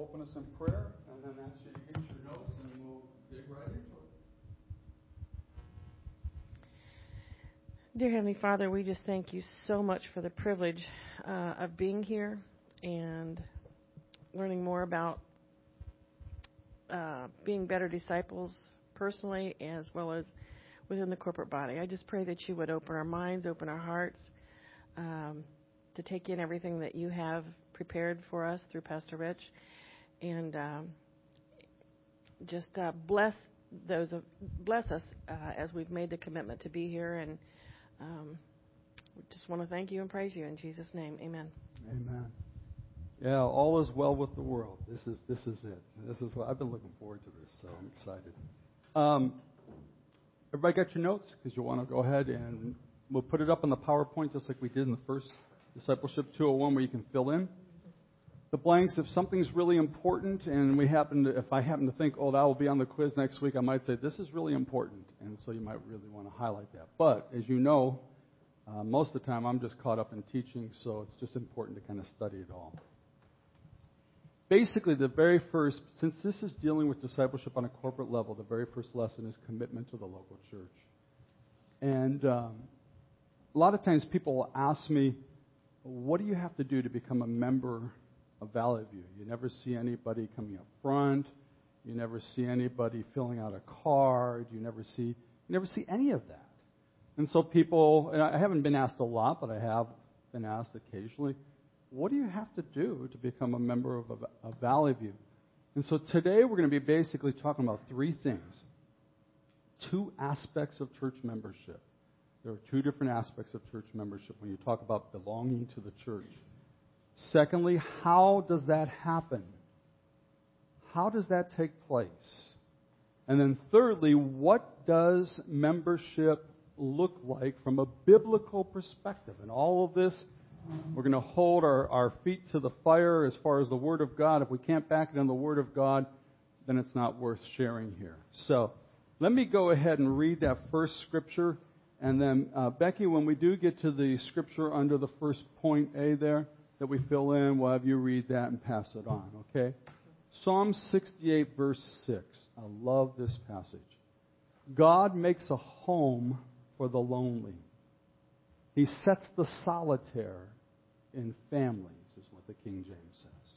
open us in prayer and then ask you get your notes and we'll dig right into it. Dear Heavenly Father, we just thank you so much for the privilege uh, of being here and learning more about uh, being better disciples personally as well as within the corporate body. I just pray that you would open our minds, open our hearts um, to take in everything that you have prepared for us through Pastor Rich, and um, just uh, bless those of, bless us uh, as we've made the commitment to be here and. Um, we just want to thank you and praise you in Jesus' name. Amen. Amen. Yeah, all is well with the world. This is this is it. This is what I've been looking forward to this, so I'm excited. Um, everybody got your notes? Because you want to go ahead and we'll put it up on the PowerPoint just like we did in the first Discipleship 201, where you can fill in the blanks. If something's really important, and we happen to, if I happen to think, oh, that will be on the quiz next week, I might say this is really important, and so you might really want to highlight that. But as you know, uh, most of the time I'm just caught up in teaching, so it's just important to kind of study it all basically, the very first, since this is dealing with discipleship on a corporate level, the very first lesson is commitment to the local church. And um, a lot of times people ask me, what do you have to do to become a member of Valley View? You never see anybody coming up front. You never see anybody filling out a card. You never see, you never see any of that. And so people, and I haven't been asked a lot, but I have been asked occasionally, what do you have to do to become a member of, a Valley View? And so today we're going to be basically talking about three things two aspects of church membership. There are two different aspects of church membership when you talk about belonging to the church. Secondly, how does that happen? How does that take place? And then thirdly, what does membership look like from a biblical perspective? And all of this we're going to hold our, our feet to the fire as far as the Word of God. If we can't back it on the Word of God, then it's not worth sharing here. So let me go ahead and read that first scripture. And then, uh, Becky, when we do get to the scripture under the first point A there that we fill in, we'll have you read that and pass it on, okay? Psalm 68, verse 6. I love this passage. God makes a home for the lonely. He sets the solitaire in families, is what the King James says.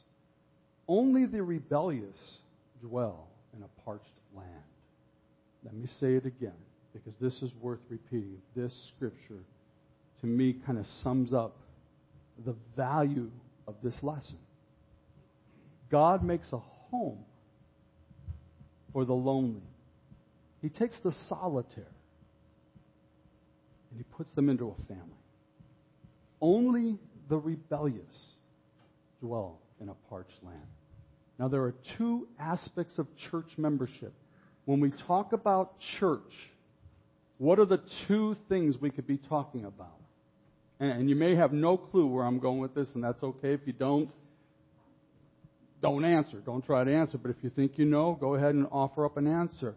Only the rebellious dwell in a parched land. Let me say it again, because this is worth repeating. This scripture, to me, kind of sums up the value of this lesson. God makes a home for the lonely. He takes the solitaire and he puts them into a family. Only the rebellious dwell in a parched land. Now, there are two aspects of church membership. When we talk about church, what are the two things we could be talking about? And you may have no clue where I'm going with this, and that's okay. If you don't, don't answer. Don't try to answer. But if you think you know, go ahead and offer up an answer.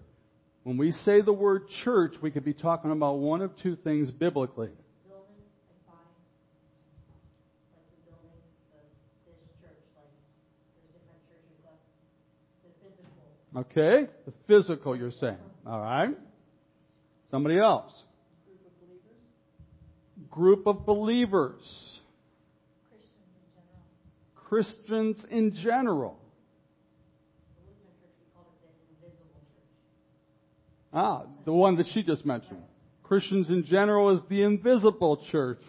When we say the word church, we could be talking about one of two things biblically. Okay? The physical, you're saying. All right? Somebody else. Group of believers. Christians in general. Ah, the one that she just mentioned. Christians in general is the invisible church.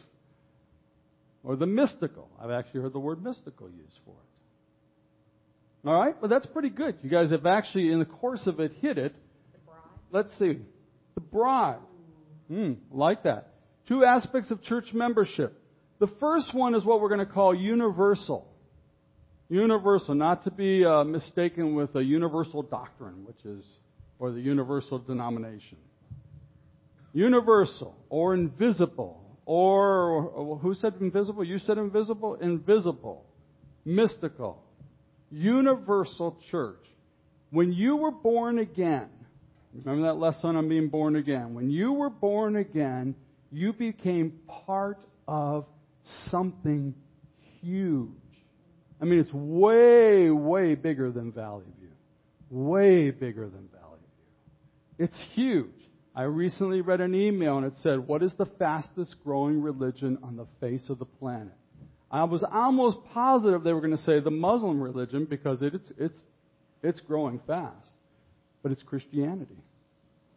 Or the mystical. I've actually heard the word mystical used for it. All right? But that's pretty good. You guys have actually, in the course of it, hit it. Let's see. The bride. Hmm, like that. Two aspects of church membership. The first one is what we're going to call universal. Universal, not to be uh, mistaken with a universal doctrine, which is, or the universal denomination. Universal, or invisible, or, who said invisible? You said invisible? Invisible. Mystical universal church. When you were born again, remember that lesson on being born again? When you were born again, you became part of something huge. I mean, it's way, way bigger than Valley View. Way bigger than Valley View. It's huge. I recently read an email and it said, What is the fastest growing religion on the face of the planet? I was almost positive they were going to say the Muslim religion because it's, it's, it's growing fast. But it's Christianity.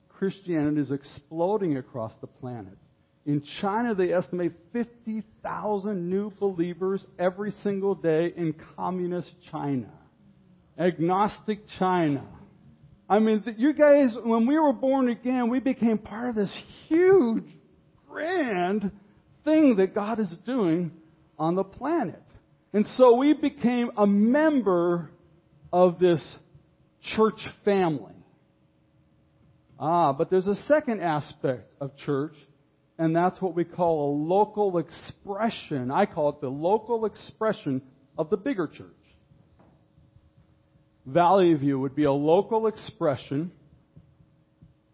Christianity is exploding across the planet. In China, they estimate 50,000 new believers every single day in communist China. Agnostic China. I mean, you guys, when we were born again, we became part of this huge, grand thing that God is doing on the planet. And so we became a member of this church family. Ah, but there's a second aspect of church and that's what we call a local expression. I call it the local expression of the bigger church. Valley View would be a local expression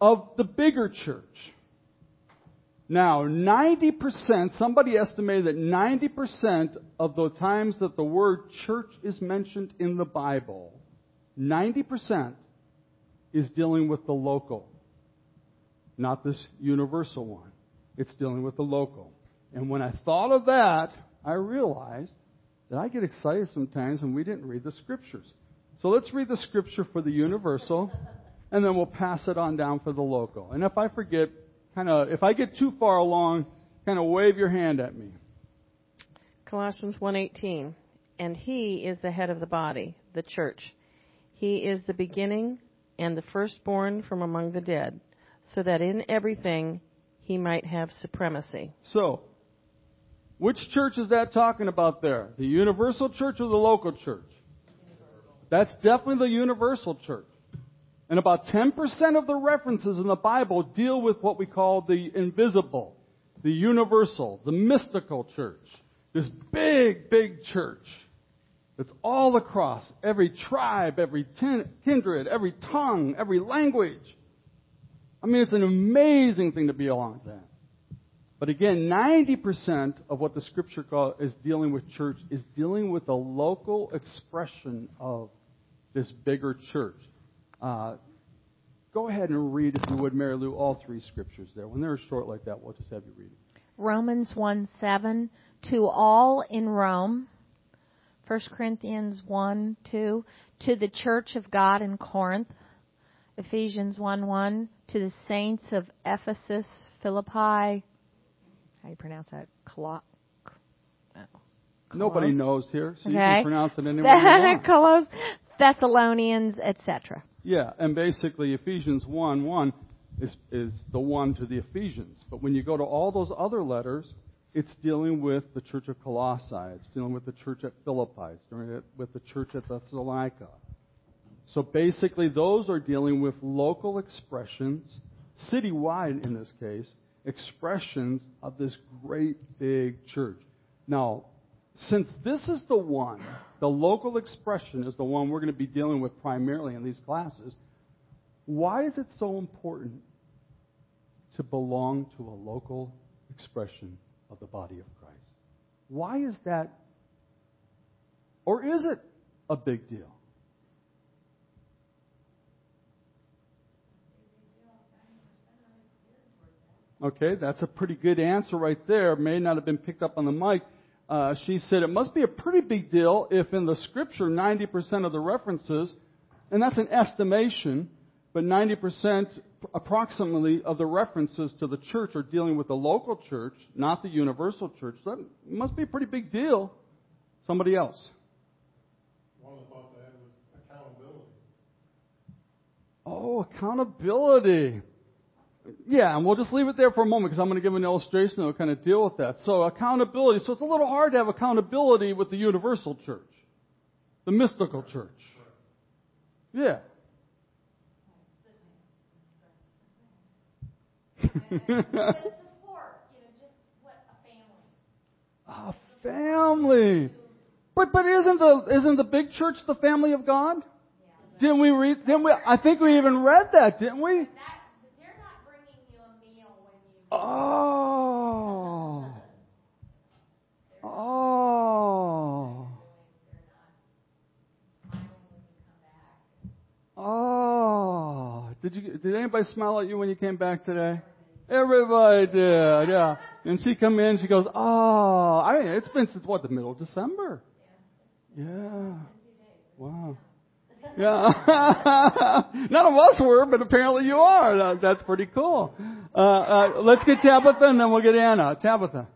of the bigger church. Now, 90%, somebody estimated that 90% of the times that the word church is mentioned in the Bible, 90% is dealing with the local, not this universal one. It's dealing with the local. And when I thought of that, I realized that I get excited sometimes when we didn't read the scriptures. So let's read the scripture for the universal, and then we'll pass it on down for the local. And if I forget, kind of, if I get too far along, kind of wave your hand at me. Colossians 1:18 And he is the head of the body, the church. He is the beginning and the firstborn from among the dead, so that in everything he might have supremacy. So, which church is that talking about there? The universal church or the local church? That's definitely the universal church. And about 10% of the references in the Bible deal with what we call the invisible, the universal, the mystical church. This big, big church. It's all across every tribe, every kindred, every tongue, every language. I mean, it's an amazing thing to be along with that. But again, 90% of what the scripture call, is dealing with church is dealing with a local expression of this bigger church. Uh, go ahead and read, if you would, Mary Lou, all three scriptures there. When they're short like that, we'll just have you read it. Romans 1 7, to all in Rome. 1 Corinthians 1 2, to the church of God in Corinth. Ephesians 1 1, to the saints of Ephesus, Philippi. How do you pronounce that? Colo- uh, Nobody knows here, so okay. you can pronounce it any way. Thessalonians, etc. Yeah, and basically Ephesians 1 1 is, is the one to the Ephesians. But when you go to all those other letters, it's dealing with the church of Colossae, it's dealing with the church at Philippi, it's dealing with the church at Thessalonica. So basically, those are dealing with local expressions, citywide in this case, expressions of this great big church. Now, since this is the one, the local expression is the one we're going to be dealing with primarily in these classes, why is it so important to belong to a local expression of the body of Christ? Why is that, or is it a big deal? Okay, that's a pretty good answer right there. May not have been picked up on the mic. Uh, she said it must be a pretty big deal if in the scripture 90% of the references, and that's an estimation, but 90% approximately of the references to the church are dealing with the local church, not the universal church. That must be a pretty big deal. Somebody else. One of the thoughts I had was accountability. Oh, accountability. Yeah, and we'll just leave it there for a moment because I'm going to give an illustration that will kind of deal with that. So accountability. So it's a little hard to have accountability with the universal church, the mystical church. Yeah. a family. But but isn't the isn't the big church the family of God? Didn't we read? Didn't we? I think we even read that, didn't we? Oh. Oh. Oh, did you? Did anybody smile at you when you came back today? Everybody did, yeah. And she come in, she goes, "Oh, I mean, it's been since what the middle of December." Yeah. Wow. Yeah. None of us were, but apparently you are. That, that's pretty cool. Uh, uh, let's get Tabitha, and then we'll get Anna. Tabitha.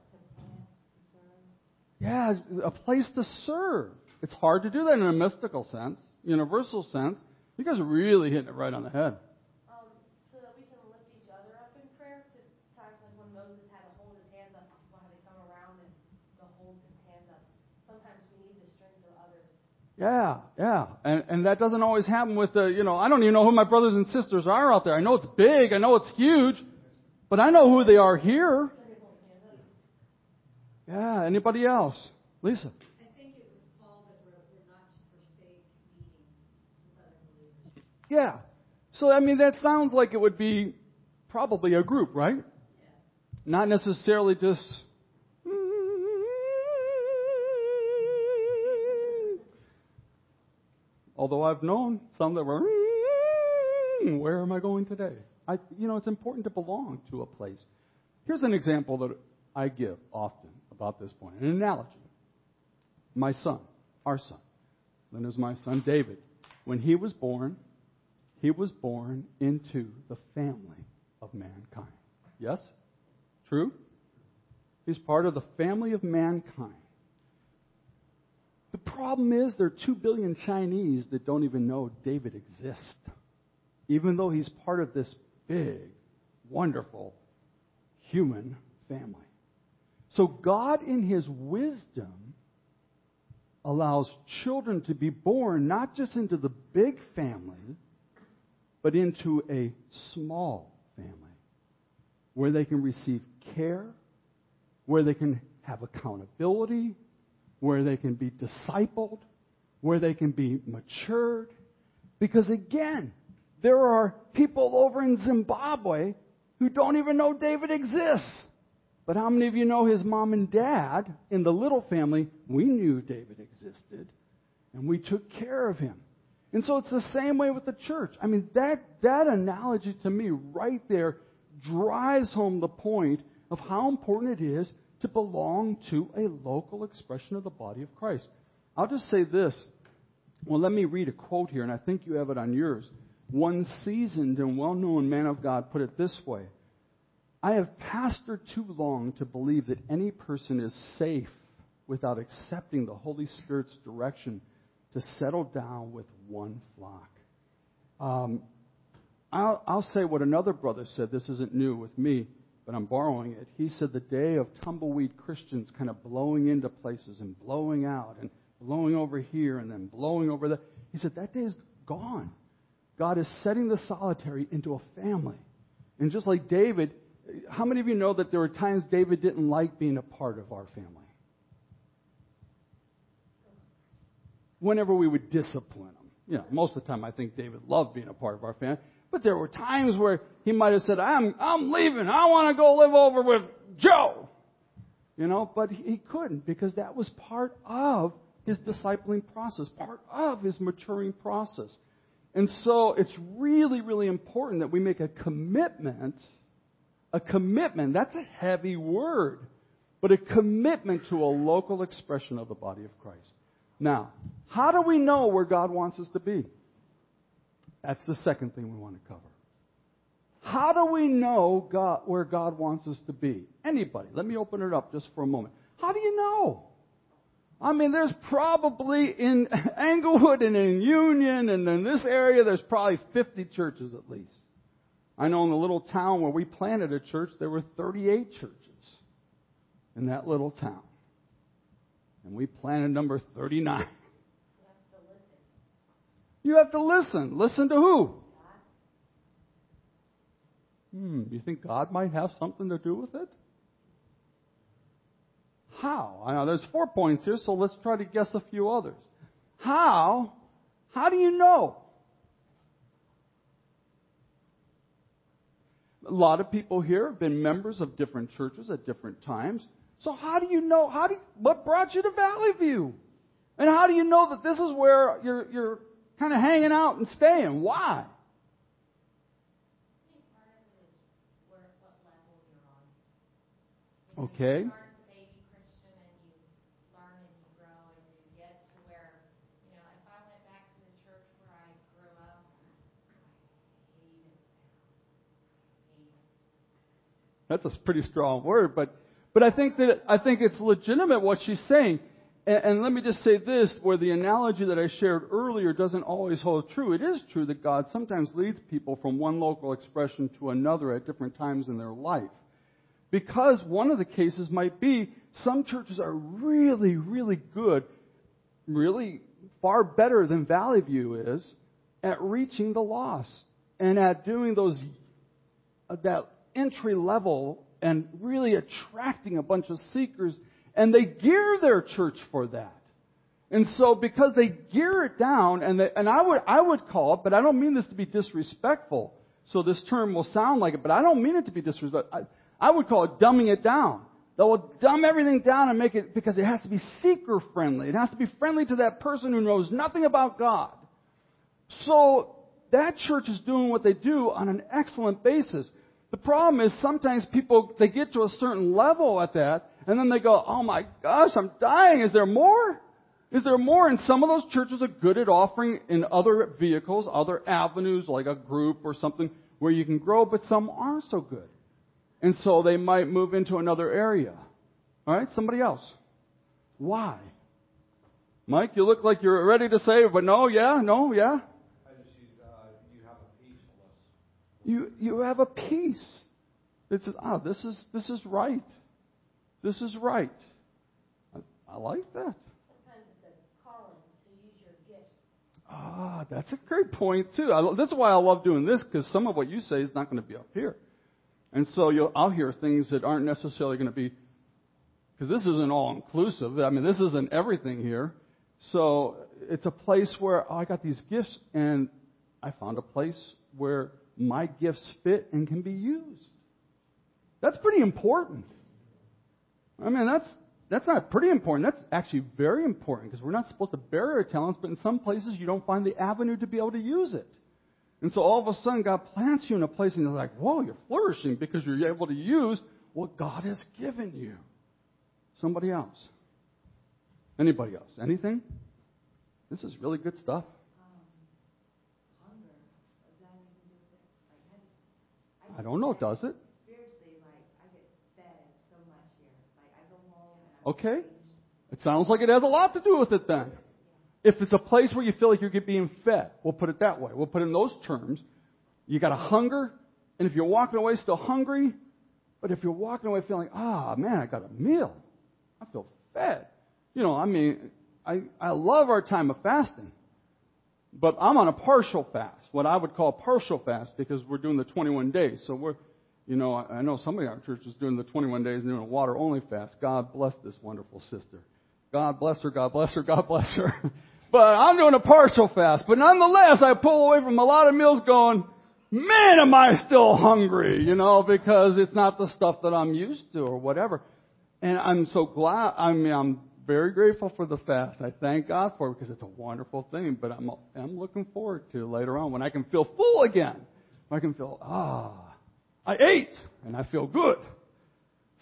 Yeah, a place to serve. It's hard to do that in a mystical sense, universal sense. You guys are really hitting it right on the head. Um, so that we can lift each other up in prayer. Because when Moses had to hold his hands up, people had to come around and hold his hands up. Sometimes we need the strength of others. Yeah, yeah. And, and that doesn't always happen with the, you know, I don't even know who my brothers and sisters are out there. I know it's big, I know it's huge, but I know who they are here. Yeah, anybody else? Lisa. I think it was Paul that wrote, we're not to forsake meeting with other believers. Yeah. So, I mean, that sounds like it would be probably a group, right? Not necessarily just. Although I've known some that were, hmm, where am I going today? I, you know, it's important to belong to a place. Here's an example that I give often about this point an analogy. My son, our son, then Linda's my son, David, when he was born, he was born into the family of mankind. Yes? True? He's part of the family of mankind. The problem is there are two billion Chinese that don't even know David exists, even though he's part of this big, wonderful human family. So God, in His wisdom, allows children to be born not just into the big family, but into a small family where they can receive care, where they can have accountability, where they can be discipled, where they can be matured. Because again, there are people over in Zimbabwe who don't even know David exists. But how many of you know his mom and dad in the little family? We knew David existed, and we took care of him. And so it's the same way with the church. I mean, that, that analogy to me right there drives home the point of how important it is to belong to a local expression of the body of Christ. I'll just say this. Well, let me read a quote here, and I think you have it on yours. One seasoned and well known man of God put it this way I have pastored too long to believe that any person is safe without accepting the Holy Spirit's direction to settle down with one flock. Um, I'll, I'll say what another brother said. This isn't new with me, but I'm borrowing it. He said the day of tumbleweed Christians kind of blowing into places and blowing out and blowing over here and then blowing over there. He said that day is gone. God is setting the solitary into a family. And just like David, how many of you know that there were times David didn't like being a part of our family? Whenever we would discipline him. You know, most of the time I think David loved being a part of our family. But there were times where he might have said, I'm, I'm leaving. I want to go live over with Joe. You know, but he couldn't because that was part of his discipling process, part of his maturing process. And so it's really, really important that we make a commitment, a commitment, that's a heavy word, but a commitment to a local expression of the body of Christ. Now, how do we know where God wants us to be? That's the second thing we want to cover. How do we know God, where God wants us to be? Anybody? Let me open it up just for a moment. How do you know? I mean, there's probably in Englewood and in Union and in this area, there's probably 50 churches at least. I know in the little town where we planted a church, there were 38 churches in that little town. And we planted number 39. You have to listen. Listen to who? Hmm, you think God might have something to do with it? How? I know there's four points here, so let's try to guess a few others. How? How do you know? A lot of people here have been members of different churches at different times. So how do you know? How do you, what brought you to Valley View? And how do you know that this is where you're, you're kind of hanging out and staying. Why? I think part of it is where, what level you're on. You know, Okay. You start as a baby Christian and you learn and you grow and you get to where, you know, if I went back to the church where I grew up, I hated it. Hated it. That's a pretty strong word, but but I think that I think it's legitimate what she's saying. And, and let me just say this, where the analogy that I shared earlier doesn't always hold true. It is true that God sometimes leads people from one local expression to another at different times in their life. Because one of the cases might be some churches are really, really good, really far better than Valley View is at reaching the lost and at doing those uh, that entry level and really attracting a bunch of seekers and they gear their church for that. And so because they gear it down and they, and I would I would call it, but I don't mean this to be disrespectful. So this term will sound like it, but I don't mean it to be disrespectful. I, I would call it dumbing it down. They will dumb everything down and make it because it has to be seeker friendly. It has to be friendly to that person who knows nothing about God. So that church is doing what they do on an excellent basis. The problem is sometimes people, they get to a certain level at that, and then they go, oh my gosh, I'm dying. Is there more? Is there more? And some of those churches are good at offering in other vehicles, other avenues, like a group or something where you can grow, but some aren't so good. And so they might move into another area. Alright, somebody else. Why? Mike, you look like you're ready to say, but no, yeah, no, yeah. I just use, uh, you have a peacefulness. You you have a peace. says ah, this is this is right. This is right. I, I like that. Ah, that's a great point too. I, this is why I love doing this because some of what you say is not going to be up here, and so you'll, I'll hear things that aren't necessarily going to be because this isn't all inclusive. I mean, this isn't everything here. So it's a place where oh, I got these gifts, and I found a place where my gifts fit and can be used. That's pretty important. I mean, that's that's not pretty important. That's actually very important because we're not supposed to bury our talents, but in some places you don't find the avenue to be able to use it. And so all of a sudden God plants you in a place and you're like, whoa, you're flourishing because you're able to use what God has given you. Somebody else. Anybody else? Anything? This is really good stuff. hunger. Does that have anything to do with it? Like, how do- I don't know, does it? Spiritually, like, I get fed so much here. Like, I go home and I'm Okay. It sounds like it has a lot to do with it then. If it's a place where you feel like you're being fed, we'll put it that way. We'll put it in those terms. You got a hunger, and if you're walking away still hungry, but if you're walking away feeling, ah, man, I got a meal. I feel fed. You know, I mean, I, I love our time of fasting. But I'm on a partial fast, what I would call partial fast, because we're doing the 21 days. So we're, you know, I, I know somebody in our church is doing the 21 days and doing a water only fast. God bless this wonderful sister. God bless her, God bless her, God bless her. but I'm doing a partial fast. But nonetheless, I pull away from a lot of meals going, man, am I still hungry, you know, because it's not the stuff that I'm used to or whatever. And I'm so glad, I mean, I'm very grateful for the fast. I thank God for it because it's a wonderful thing. But I'm, I'm looking forward to later on when I can feel full again. I can feel, ah, I ate and I feel good.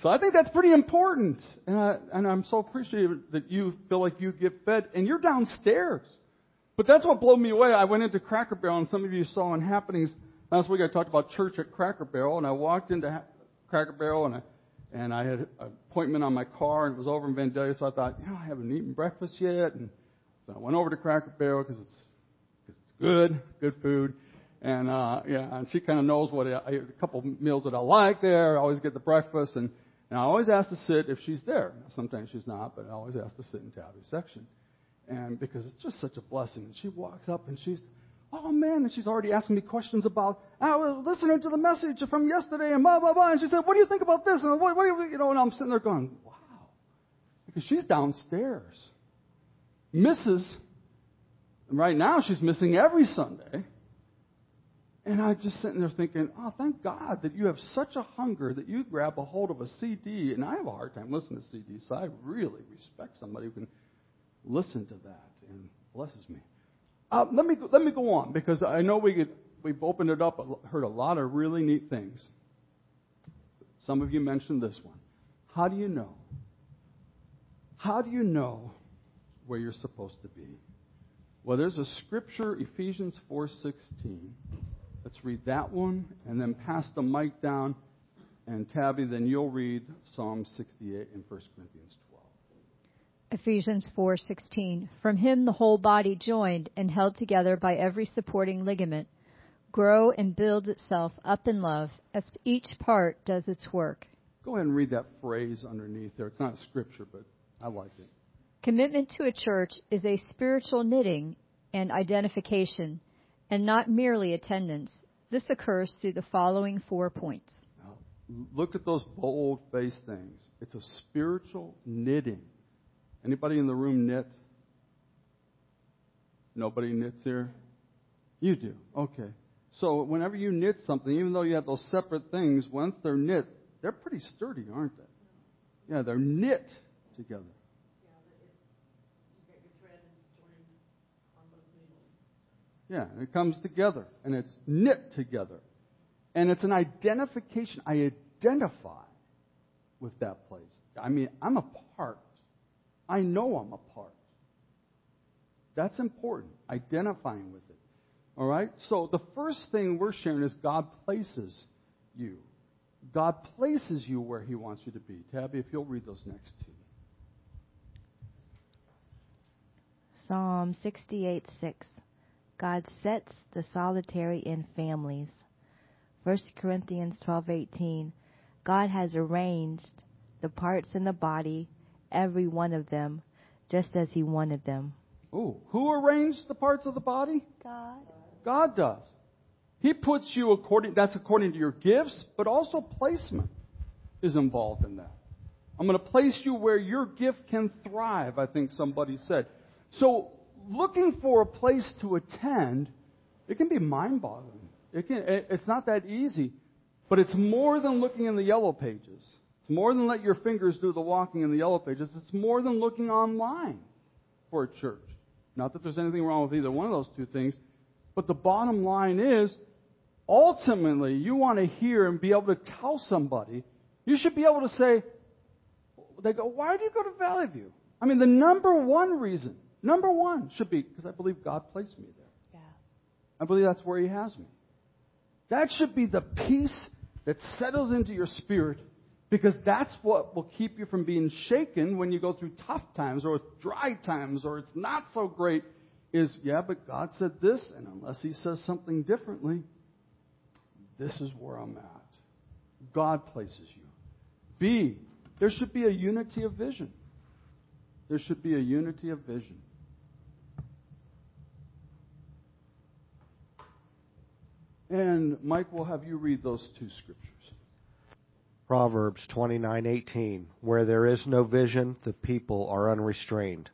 So I think that's pretty important. And, I, and I'm so appreciative that you feel like you get fed and you're downstairs. But that's what blew me away. I went into Cracker Barrel and some of you saw in happenings last week I talked about church at Cracker Barrel and I walked into Cracker Barrel and I and I had an appointment on my car, and it was over in Vandalia, so I thought, you know, I haven't eaten breakfast yet, and so I went over to Cracker Barrel because it's, cause it's good, good food, and uh, yeah, and she kind of knows what I, I, a couple meals that I like there. I always get the breakfast, and, and I always ask to sit if she's there. Sometimes she's not, but I always ask to sit in Tabby's section, and because it's just such a blessing. And she walks up and she's Oh man, and she's already asking me questions about, ah, I was listening to the message from yesterday and blah, blah, blah. And she said, what do you think about this? And what, what do you, you know, and I'm sitting there going, wow. Because she's downstairs. And right now she's missing every Sunday. And I'm just sitting there thinking, oh, thank God that you have such a hunger that you grab a hold of a CD. And I have a hard time listening to CDs, so I really respect somebody who can listen to that and blesses me. Uh, let me let me go on because I know we could, we've opened it up, heard a lot of really neat things. Some of you mentioned this one. How do you know? How do you know where you're supposed to be? Well, there's a scripture, Ephesians 4:16. Let's read that one, and then pass the mic down, and Tabby, then you'll read Psalm 68 and 1 Corinthians 12. Ephesians 4:16 From him the whole body joined and held together by every supporting ligament grow and builds itself up in love as each part does its work. Go ahead and read that phrase underneath there. It's not scripture, but I like it. Commitment to a church is a spiritual knitting and identification and not merely attendance. This occurs through the following four points. Now, look at those bold faced things. It's a spiritual knitting. Anybody in the room knit? Nobody knits here? You do. Okay. So whenever you knit something, even though you have those separate things, once they're knit, they're pretty sturdy, aren't they? Yeah, they're knit together. Yeah, it comes together and it's knit together. And it's an identification. I identify with that place. I mean, I'm a part. I know I'm a part. That's important, identifying with it. All right? So the first thing we're sharing is God places you. God places you where He wants you to be. Tabby, if you'll read those next two. Psalm 68 6. God sets the solitary in families. 1 Corinthians 12:18 God has arranged the parts in the body, every one of them, just as he wanted them. Ooh, who arranged the parts of the body? God. God does. He puts you according that's according to your gifts, but also placement is involved in that. I'm going to place you where your gift can thrive, I think somebody said. So, looking for a place to attend, it can be mind-boggling. It can, it's not that easy, but it's more than looking in the yellow pages. More than let your fingers do the walking in the yellow pages. It's more than looking online for a church. Not that there's anything wrong with either one of those two things, but the bottom line is, ultimately, you want to hear and be able to tell somebody. You should be able to say, they go, why do you go to Valley View? I mean, the number one reason, number one should be because I believe God placed me there. Yeah. I believe that's where He has me. That should be the peace that settles into your spirit because that's what will keep you from being shaken when you go through tough times or dry times or it's not so great. Is, yeah, but God said this, and unless He says something differently, this is where I'm at. God places you. B, there should be a unity of vision. There should be a unity of vision. And Mike will have you read those two scriptures. Proverbs 29:18 Where there is no vision the people are unrestrained.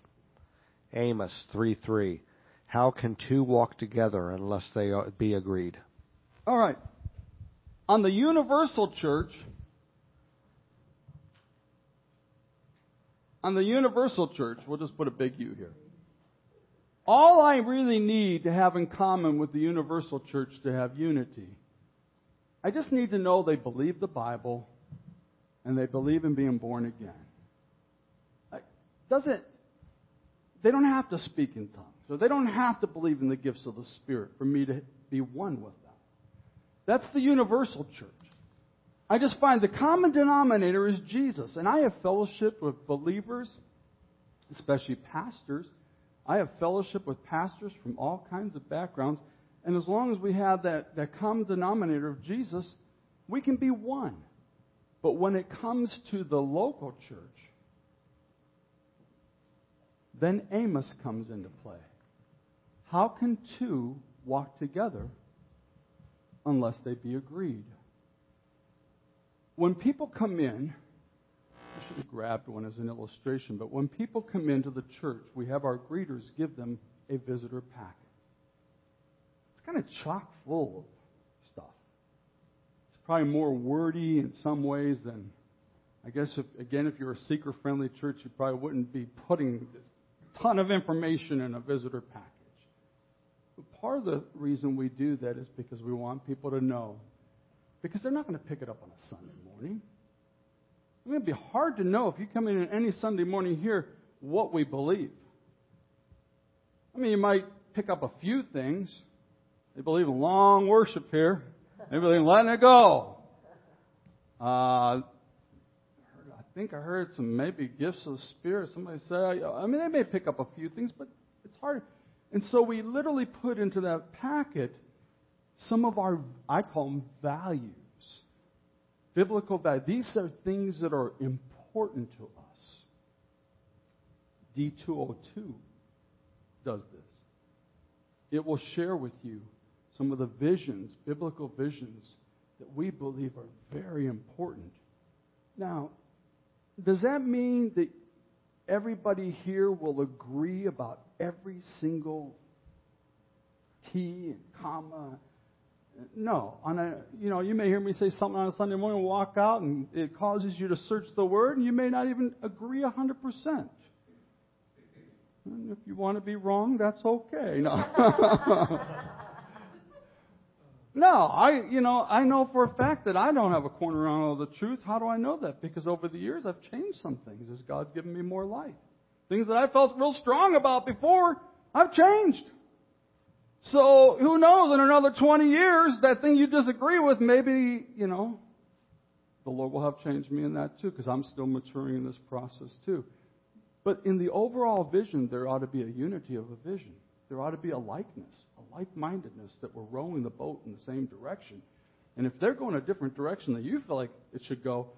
Amos 3:3 How can two walk together unless they be agreed? All right. On the universal church, on the universal church, we'll just put a big U here. All I really need to have in common with the universal church to have unity, I just need to know they believe the Bible and they believe in being born again. Doesn't they don't have to speak in tongues, or they don't have to believe in the gifts of the Spirit for me to be one with them. That's the universal church. I just find the common denominator is Jesus, and I have fellowship with believers, especially pastors. I have fellowship with pastors from all kinds of backgrounds, and as long as we have that, that common denominator of Jesus, we can be one. But when it comes to the local church, then Amos comes into play. How can two walk together unless they be agreed? When people come in, I should have grabbed one as an illustration, but when people come into the church, we have our greeters give them a visitor packet. It's kind of chock full probably more wordy in some ways than, I guess, if, again, if you're a seeker friendly church, you probably wouldn't be putting a ton of information in a visitor package. But part of the reason we do that is because we want people to know. Because they're not going to pick it up on a Sunday morning. It's going to be hard to know if you come in any Sunday morning here what we believe. I mean, you might pick up a few things. They believe in long worship here. They believe in letting it go. Uh, I think I heard some maybe gifts of the Spirit. Somebody said, I mean, they may pick up a few things, but it's hard. And so we literally put into that packet some of our, I call them values. Biblical values. These are things that are important to us. D202 does this. It will share with you some of the visions, biblical visions, that we believe are very important. Now, does that mean that everybody here will agree about every single T and comma? No. On a, you know, you may hear me say something on a Sunday morning, walk out, and it causes you to search the Word, and you may not even agree a hundred percent. And if you want to be wrong, that's okay. No. no, I, you know, I know for a fact that I don't have a corner on all the truth. How do I know that? Because over the years I've changed some things as God's given me more light. Things that I felt real strong about before, I've changed. So who knows? In another 20 years, that thing you disagree with, maybe, you know, the Lord will have changed me in that too, because I'm still maturing in this process too. But in the overall vision, there ought to be a unity of a vision. There ought to be a likeness, a like mindedness that we're rowing the boat in the same direction. And if they're going a different direction than you feel like it should go,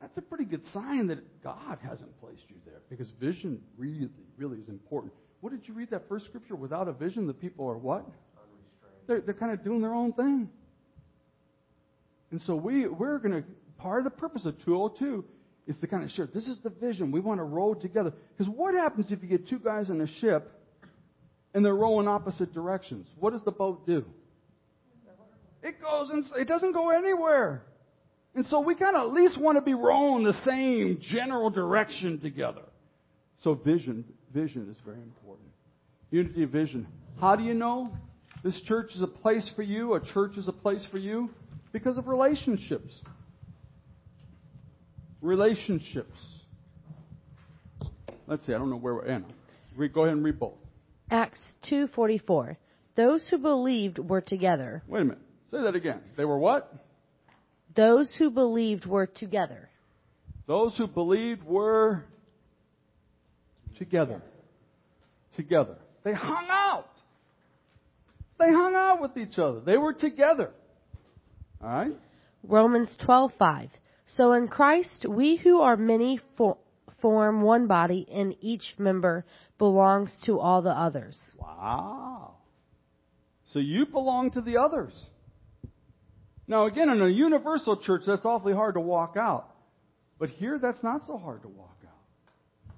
that's a pretty good sign that God hasn't placed you there because vision really, really is important. What did you read that first scripture? Without a vision, the people are what? They're, they're kind of doing their own thing. And so we, we're going to, part of the purpose of 202 is to kind of share. This is the vision. We want to row together. Because what happens if you get two guys in a ship and they're rowing opposite directions? What does the boat do? It goes and it doesn't go anywhere. And so we kind of at least want to be rowing the same general direction together. So vision, vision is very important. Unity of vision. How do you know this church is a place for you? A church is a place for you because of relationships relationships. Let's see, I don't know where we're in. Read, go ahead and read both. Acts 2:44. Those who believed were together. Wait a minute. Say that again. They were what? Those who believed were together. Those who believed were together. Together. They hung out. They hung out with each other. They were together. All right? Romans 12:5. So in Christ, we who are many for, form one body, and each member belongs to all the others. Wow. So you belong to the others. Now, again, in a universal church, that's awfully hard to walk out. But here, that's not so hard to walk out.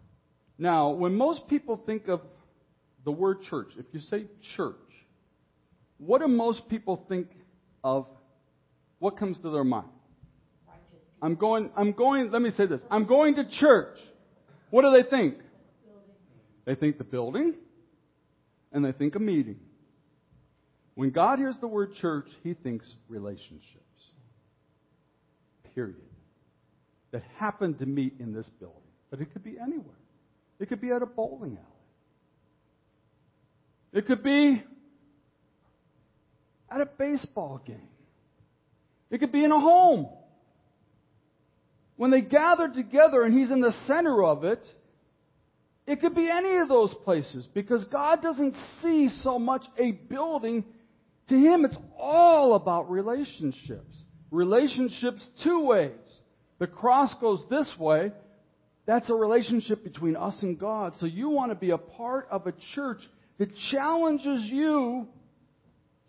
Now, when most people think of the word church, if you say church, what do most people think of? What comes to their mind? I'm going, I'm going, let me say this. I'm going to church. What do they think? They think the building and they think a meeting. When God hears the word church, he thinks relationships. Period. That happen to meet in this building. But it could be anywhere. It could be at a bowling alley. It could be at a baseball game. It could be in a home. When they gather together and He's in the center of it, it could be any of those places because God doesn't see so much a building. To Him, it's all about relationships. Relationships two ways. The cross goes this way. That's a relationship between us and God. So you want to be a part of a church that challenges you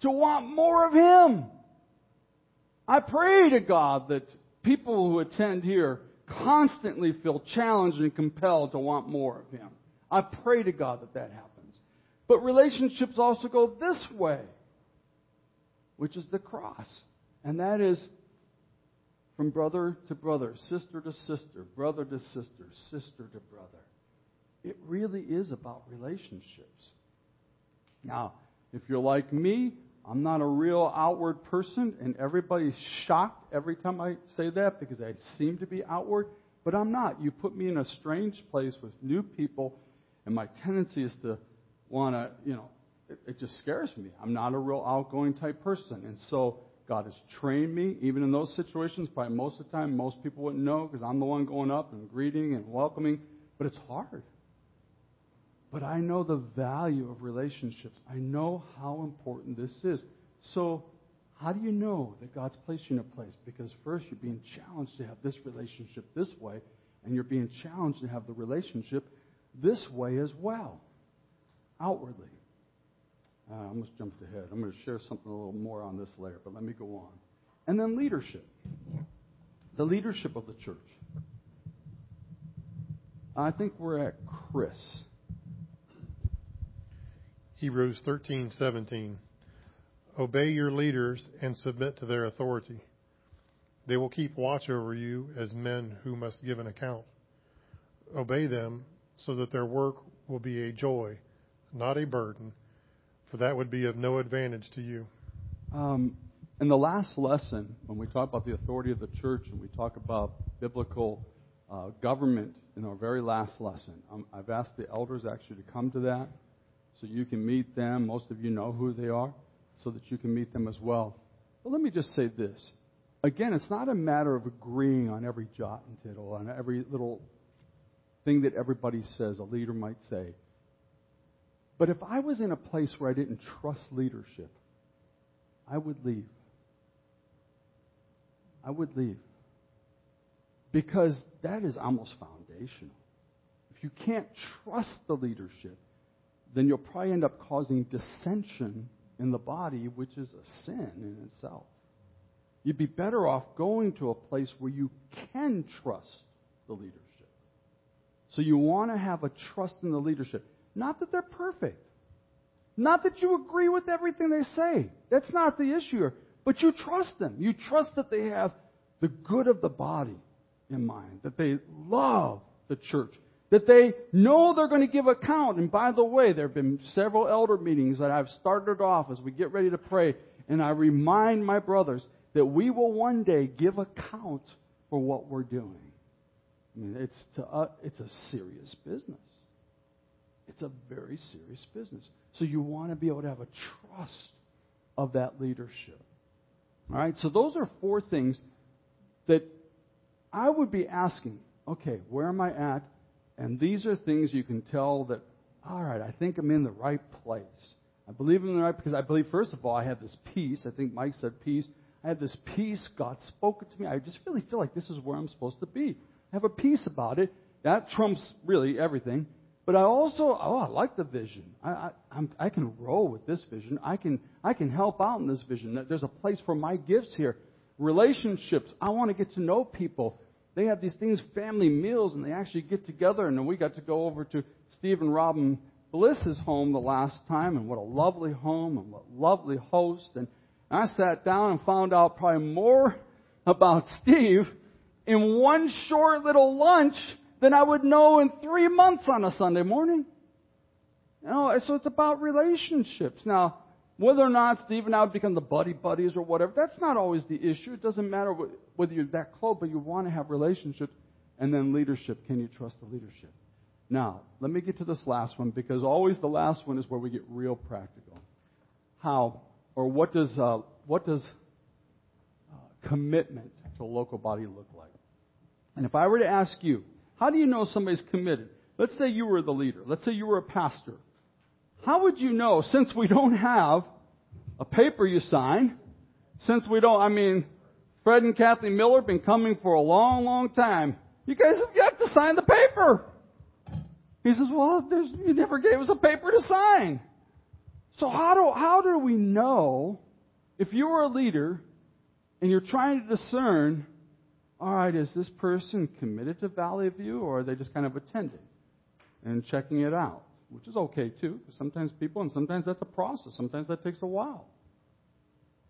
to want more of Him. I pray to God that people who attend here constantly feel challenged and compelled to want more of Him. I pray to God that that happens. But relationships also go this way, which is the cross. And that is from brother to brother, sister to sister, brother to sister, sister to brother. It really is about relationships. Now, If you're like me, I'm not a real outward person, and everybody's shocked every time I say that because I seem to be outward, but I'm not. You put me in a strange place with new people, and my tendency is to want to, you know, it, it just scares me. I'm not a real outgoing type person, and so God has trained me, even in those situations. Probably most of the time, most people wouldn't know because I'm the one going up and greeting and welcoming, but it's hard. But I know the value of relationships. I know how important this is. So, how do you know that God's placed you in a place? Because first, you're being challenged to have this relationship this way, and you're being challenged to have the relationship this way as well, outwardly. Uh, I almost jumped ahead. I'm going to share something a little more on this later, but let me go on. And then leadership. The leadership of the church. I think we're at Chris. Hebrews 13:17 Obey your leaders and submit to their authority. They will keep watch over you as men who must give an account. Obey them so that their work will be a joy, not a burden, for that would be of no advantage to you. Um, in the last lesson, when we talk about the authority of the church and we talk about biblical uh, government in our very last lesson, um, I've asked the elders actually to come to that so you can meet them. Most of you know who they are, so that you can meet them as well. But let me just say this. Again, it's not a matter of agreeing on every jot and tittle, on every little thing that everybody says, a leader might say. But if I was in a place where I didn't trust leadership, I would leave. I would leave. Because that is almost foundational. If you can't trust the leadership, then you'll probably end up causing dissension in the body, which is a sin in itself. You'd be better off going to a place where you can trust the leadership. So you want to have a trust in the leadership. Not that they're perfect. Not that you agree with everything they say. That's not the issue here. But you trust them. You trust that they have the good of the body in mind, that they love the church, that they know they're going to give account. And by the way, there have been several elder meetings that I've started off as we get ready to pray, and I remind my brothers that we will one day give account for what we're doing. I mean, it's, to, uh, it's a serious business. It's a very serious business. So you want to be able to have a trust of that leadership. All right, so those are four things that I would be asking okay, where am I at? And these are things you can tell that, all right, I think I'm in the right place. I believe I'm in the right because I believe, first of all, I have this peace. I think Mike said peace. I have this peace. God spoke to me. I just really feel like this is where I'm supposed to be. I have a peace about it. That trumps really everything. But I also, oh, I like the vision. I, I, I'm, I can roll with this vision. I can, I can help out in this vision. There's a place for my gifts here. Relationships. I want to get to know people they have these things, family meals, and they actually get together. And we got to go over to Steve and Robin Bliss's home the last time, and what a lovely home and what lovely host. And I sat down and found out probably more about Steve in one short little lunch than I would know in three months on a Sunday morning. You know, so it's about relationships. Now, whether or not Steve and I become the buddy buddies or whatever, that's not always the issue. It doesn't matter whether you're that close, but you want to have relationships. And then leadership. Can you trust the leadership? Now, let me get to this last one because always the last one is where we get real practical. How or what does uh, what does uh, commitment to a local body look like? And if I were to ask you, how do you know somebody's committed? Let's say you were the leader. Let's say you were a pastor. How would you know, since we don't have a paper you sign, since we don't, I mean, Fred and Kathleen Miller have been coming for a long, long time. You guys have got to sign the paper. He says, well, you never gave us a paper to sign. So how do, how do we know if you are a leader and you're trying to discern, all right, is this person committed to Valley View or are they just kind of attending and checking it out? which is okay too. Sometimes people, and sometimes that's a process. Sometimes that takes a while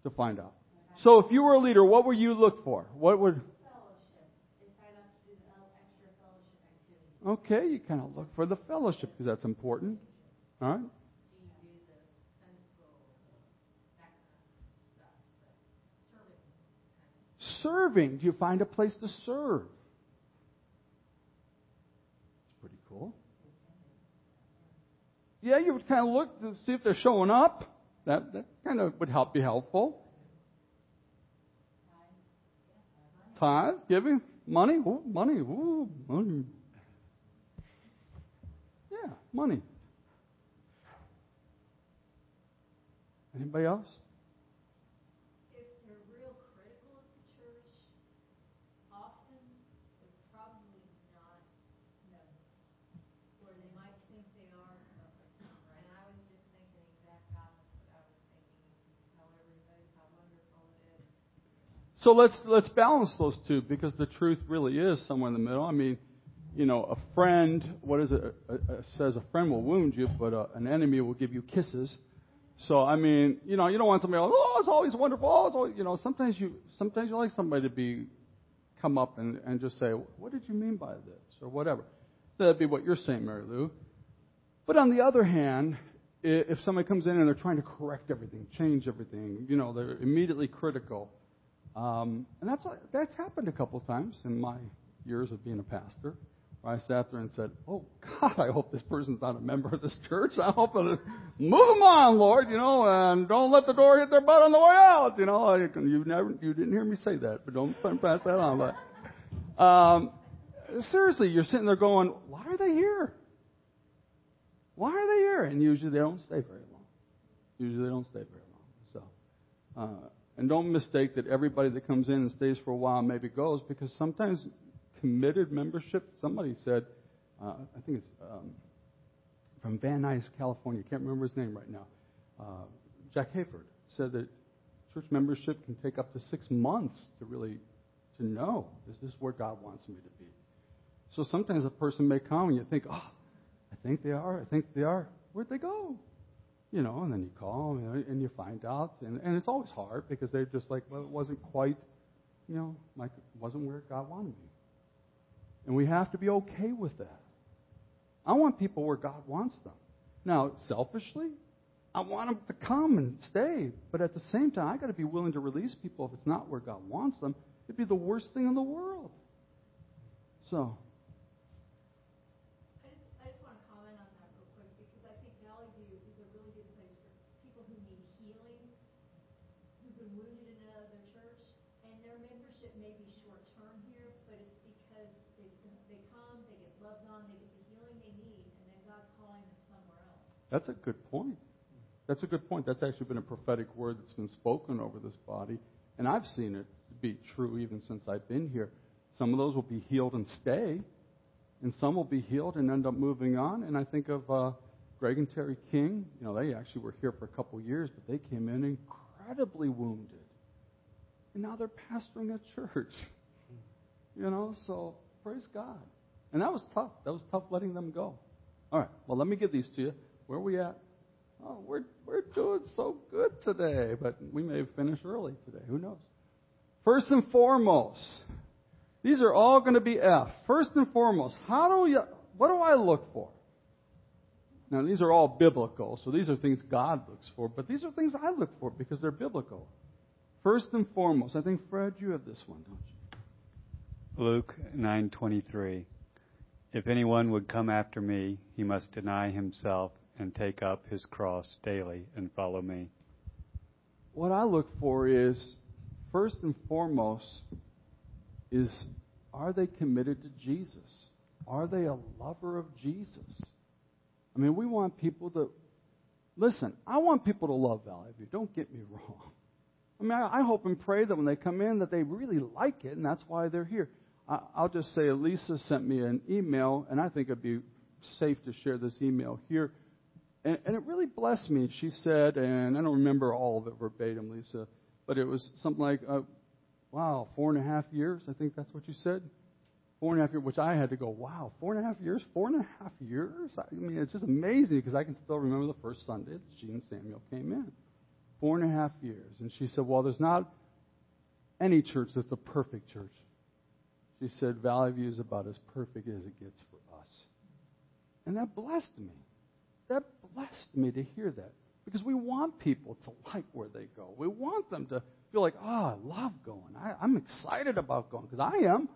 to find out. So if you were a leader, what would you look for? What would Okay, you kind of look for the fellowship because that's important. All right? Serving. Do you find a place to serve? Yeah, you would kind of look to see if they're showing up. That, that kind of would help be helpful. Tithes, giving, money, ooh, money, ooh, money. Yeah, money. Anybody else? If they're real critical of the church, often they're probably not members, or they might think they are members. And I was just thinking the exact opposite. I was thinking, tell everybody how wonderful it is. So let's let's balance those two because the truth really is somewhere in the middle. I mean, you know, a friend, what is it? Uh, says a friend will wound you, but uh, an enemy will give you kisses. So I mean, you know, you don't want somebody like, oh, it's always wonderful. Oh, it's always, you know, sometimes you sometimes you like somebody to be come up and, and just say, what did you mean by this or whatever. That'd be what you're saying, Mary Lou. But on the other hand, if somebody comes in and they're trying to correct everything, change everything, you know, they're immediately critical. Um, and that's that's happened a couple of times in my years of being a pastor. I sat there and said, "Oh God, I hope this person's not a member of this church. I hope it, move them on, Lord, you know, and don't let the door hit their butt on the way out. You know, you never, you didn't hear me say that, but don't pass that on. But um, seriously, you're sitting there going, "Why are they here? Why are they here?" And usually they don't stay very long. Usually they don't stay very long. So. Uh, and don't mistake that everybody that comes in and stays for a while maybe goes, because sometimes committed membership, somebody said, uh, I think it's um, from Van Nuys, California, can't remember his name right now, uh, Jack Hayford said that church membership can take up to six months to really to know, is this where God wants me to be? So sometimes a person may come and you think, oh, I think they are, I think they are. Where'd they go? You know, and then you call know, and you find out, and, and it's always hard because they're just like, well, it wasn't quite, you know, like it wasn't where God wanted me. And we have to be okay with that. I want people where God wants them. Now, selfishly, I want them to come and stay, but at the same time, I got to be willing to release people if it's not where God wants them. It'd be the worst thing in the world. So, I just, I just want to comment on that real quick because I think Valley View is a really good place for people who need healing, who've been wounded in another church, and their membership may be short term here, but it's because they they come, they get loved on, they get the healing they need, and then God's calling them somewhere else. That's a good point. That's a good point. That's actually been a prophetic word that's been spoken over this body. And I've seen it be true even since I've been here. Some of those will be healed and stay, and some will be healed and end up moving on. And I think of uh, Greg and Terry King. You know, they actually were here for a couple years, but they came in incredibly wounded. And now they're pastoring a church. You know, so praise God. And that was tough. That was tough letting them go. All right, well, let me give these to you. Where are we at? Oh, we're, we're doing so good today, but we may finish early today. Who knows? First and foremost, these are all going to be F. First and foremost, how do you, what do I look for? Now, these are all biblical, so these are things God looks for, but these are things I look for because they're biblical. First and foremost, I think, Fred, you have this one, don't you? Luke 9:23 If anyone would come after me, he must deny himself and take up his cross daily and follow me. What I look for is, first and foremost, is are they committed to Jesus? Are they a lover of Jesus? I mean, we want people to listen. I want people to love Valley View. Don't get me wrong. I mean, I, I hope and pray that when they come in, that they really like it, and that's why they're here. I, I'll just say, Lisa sent me an email, and I think it'd be safe to share this email here. And, and it really blessed me. She said, and I don't remember all of it verbatim, Lisa, but it was something like, uh, wow, four and a half years. I think that's what you said. Four and a half years, which I had to go, wow, four and a half years? Four and a half years? I mean, it's just amazing because I can still remember the first Sunday that she and Samuel came in. Four and a half years. And she said, well, there's not any church that's a perfect church. She said, Valley View is about as perfect as it gets for us. And that blessed me. That blessed me to hear that. Because we want people to like where they go. We want them to feel like, oh, I love going. I, I'm excited about going because I am.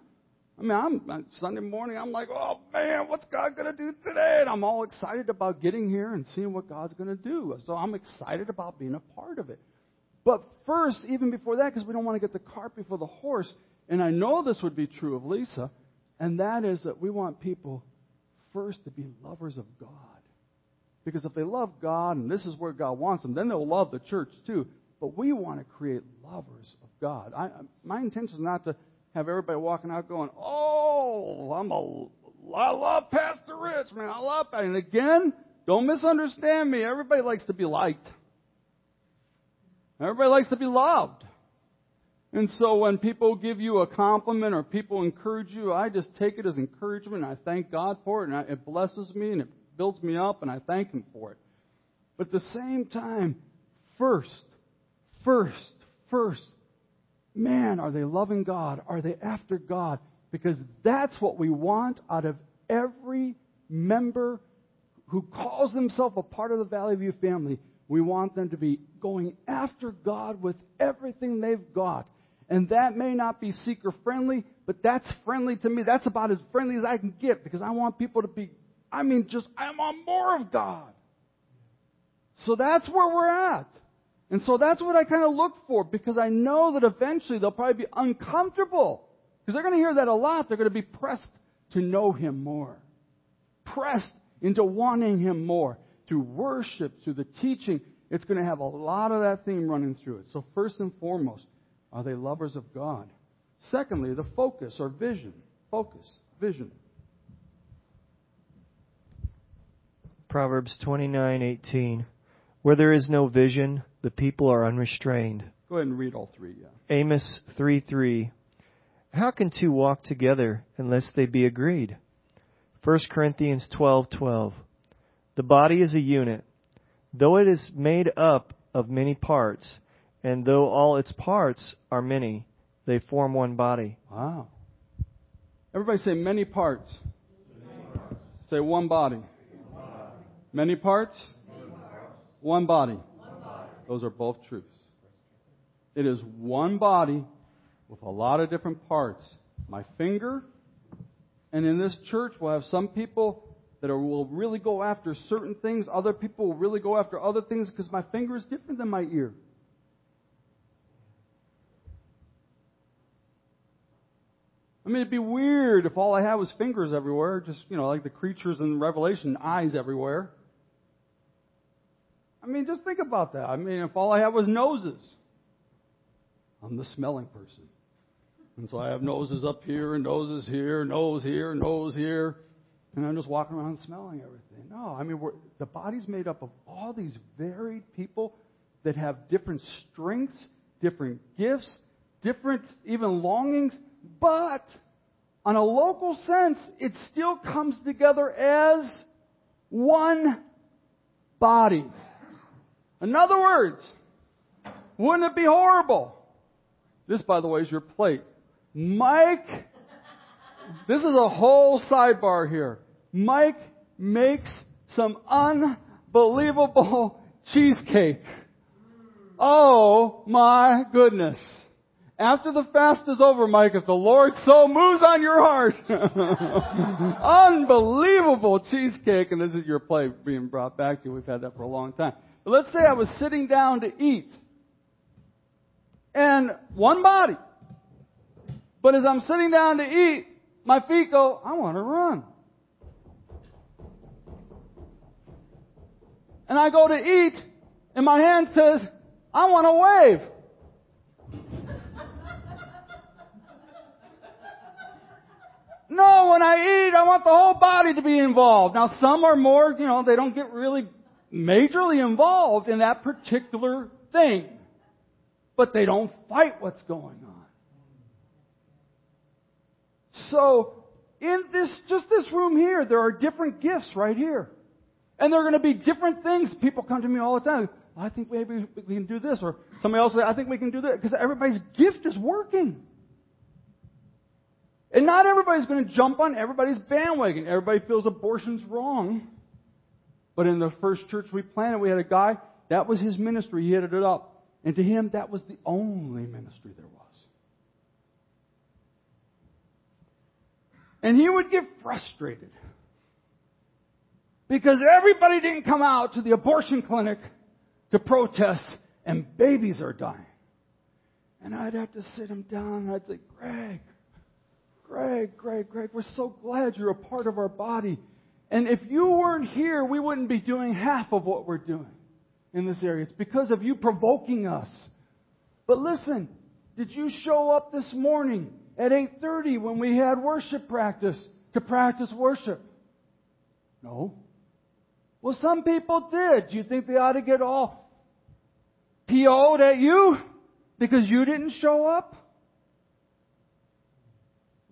I mean, I'm on Sunday morning. I'm like, oh man, what's God to do today? And I'm all excited about getting here and seeing what God's to do. So I'm excited about being a part of it. But first, even before that, because we don't want to get the cart before the horse, and I know this would be true of Lisa, and that is that we want people first to be lovers of God. Because if they love God, and this is where God wants them, then they'll love the church too. But we want to create lovers of God. I, my intention is not to have everybody walking out going, "Oh, I'm a, I love Pastor Rich, man. I love." And again, don't misunderstand me. Everybody likes to be liked. Everybody likes to be loved. And so when people give you a compliment or people encourage you, I just take it as encouragement. I thank God for it, and it blesses me and it builds me up, and I thank Him for it. But at the same time, first, first, first, man, are they loving God? Are they after God? Because that's what we want out of every member who calls themselves a part of the Valley View family. We want them to be going after God with everything they've got. And that may not be seeker friendly, but that's friendly to me. That's about as friendly as I can get because I want people to be, I mean, just, I want more of God. So that's where we're at. And so that's what I kind of look for because I know that eventually they'll probably be uncomfortable because they're going to hear that a lot. They're going to be pressed to know Him more, pressed into wanting Him more through worship, through the teaching. It's going to have a lot of that theme running through it. So, first and foremost, are they lovers of God? Secondly, the focus or vision. Focus, vision. Proverbs 29:18 Where there is no vision, the people are unrestrained. Go ahead and read all three, yeah. Amos 3:3 How can two walk together unless they be agreed? 1 Corinthians 12:12 The body is a unit, though it is made up of many parts, and though all its parts are many, they form one body. Wow. Everybody say many parts. Say one body. Many parts? One body. Those are both truths. It is one body with a lot of different parts. My finger, and in this church, we'll have some people that are, will really go after certain things. Other people will really go after other things because my finger is different than my ear. I mean, it'd be weird if all I had was fingers everywhere, just, you know, like the creatures in Revelation, eyes everywhere. I mean, just think about that. I mean, if all I had was noses, I'm the smelling person. And so I have noses up here and noses here, nose here, nose here, and I'm just walking around smelling everything. No, I mean, the body's made up of all these varied people that have different strengths, different gifts, different even longings, but on a local sense, it still comes together as one body. In other words, wouldn't it be horrible? This, by the way, is your plate. Mike, this is a whole sidebar here. Mike makes some unbelievable cheesecake. Oh my goodness. After the fast is over, Mike, if the Lord so moves on your heart, unbelievable cheesecake, and this is your plate being brought back to you. We've had that for a long time. Let's say I was sitting down to eat, and one body. But as I'm sitting down to eat, my feet go, I want to run. And I go to eat, and my hand says, I want to wave. No, when I eat, I want the whole body to be involved. Now, some are more, you know, they don't get really majorly involved in that particular thing. But they don't fight what's going on. So, in this, just this room here, there are different gifts right here. And there are going to be different things. People come to me all the time. I think maybe we can do this. Or somebody else I think we can do that. Because everybody's gift is working. And not everybody's going to jump on everybody's bandwagon. Everybody feels abortion's wrong. But in the first church we planted, we had a guy, That was his ministry. He headed it up. And to him, that was the only ministry there was. And he would get frustrated because everybody didn't come out to the abortion clinic to protest and babies are dying. And I'd have to sit him down and I'd say, Greg, Greg, Greg, Greg, we're so glad you're a part of our body. And if you weren't here, we wouldn't be doing half of what we're doing in this area. It's because of you provoking us. But listen, did you show up this morning at 8:30 when we had worship practice to practice worship? No. Well, some people did. Do you think they ought to get all PO'd at you because you didn't show up?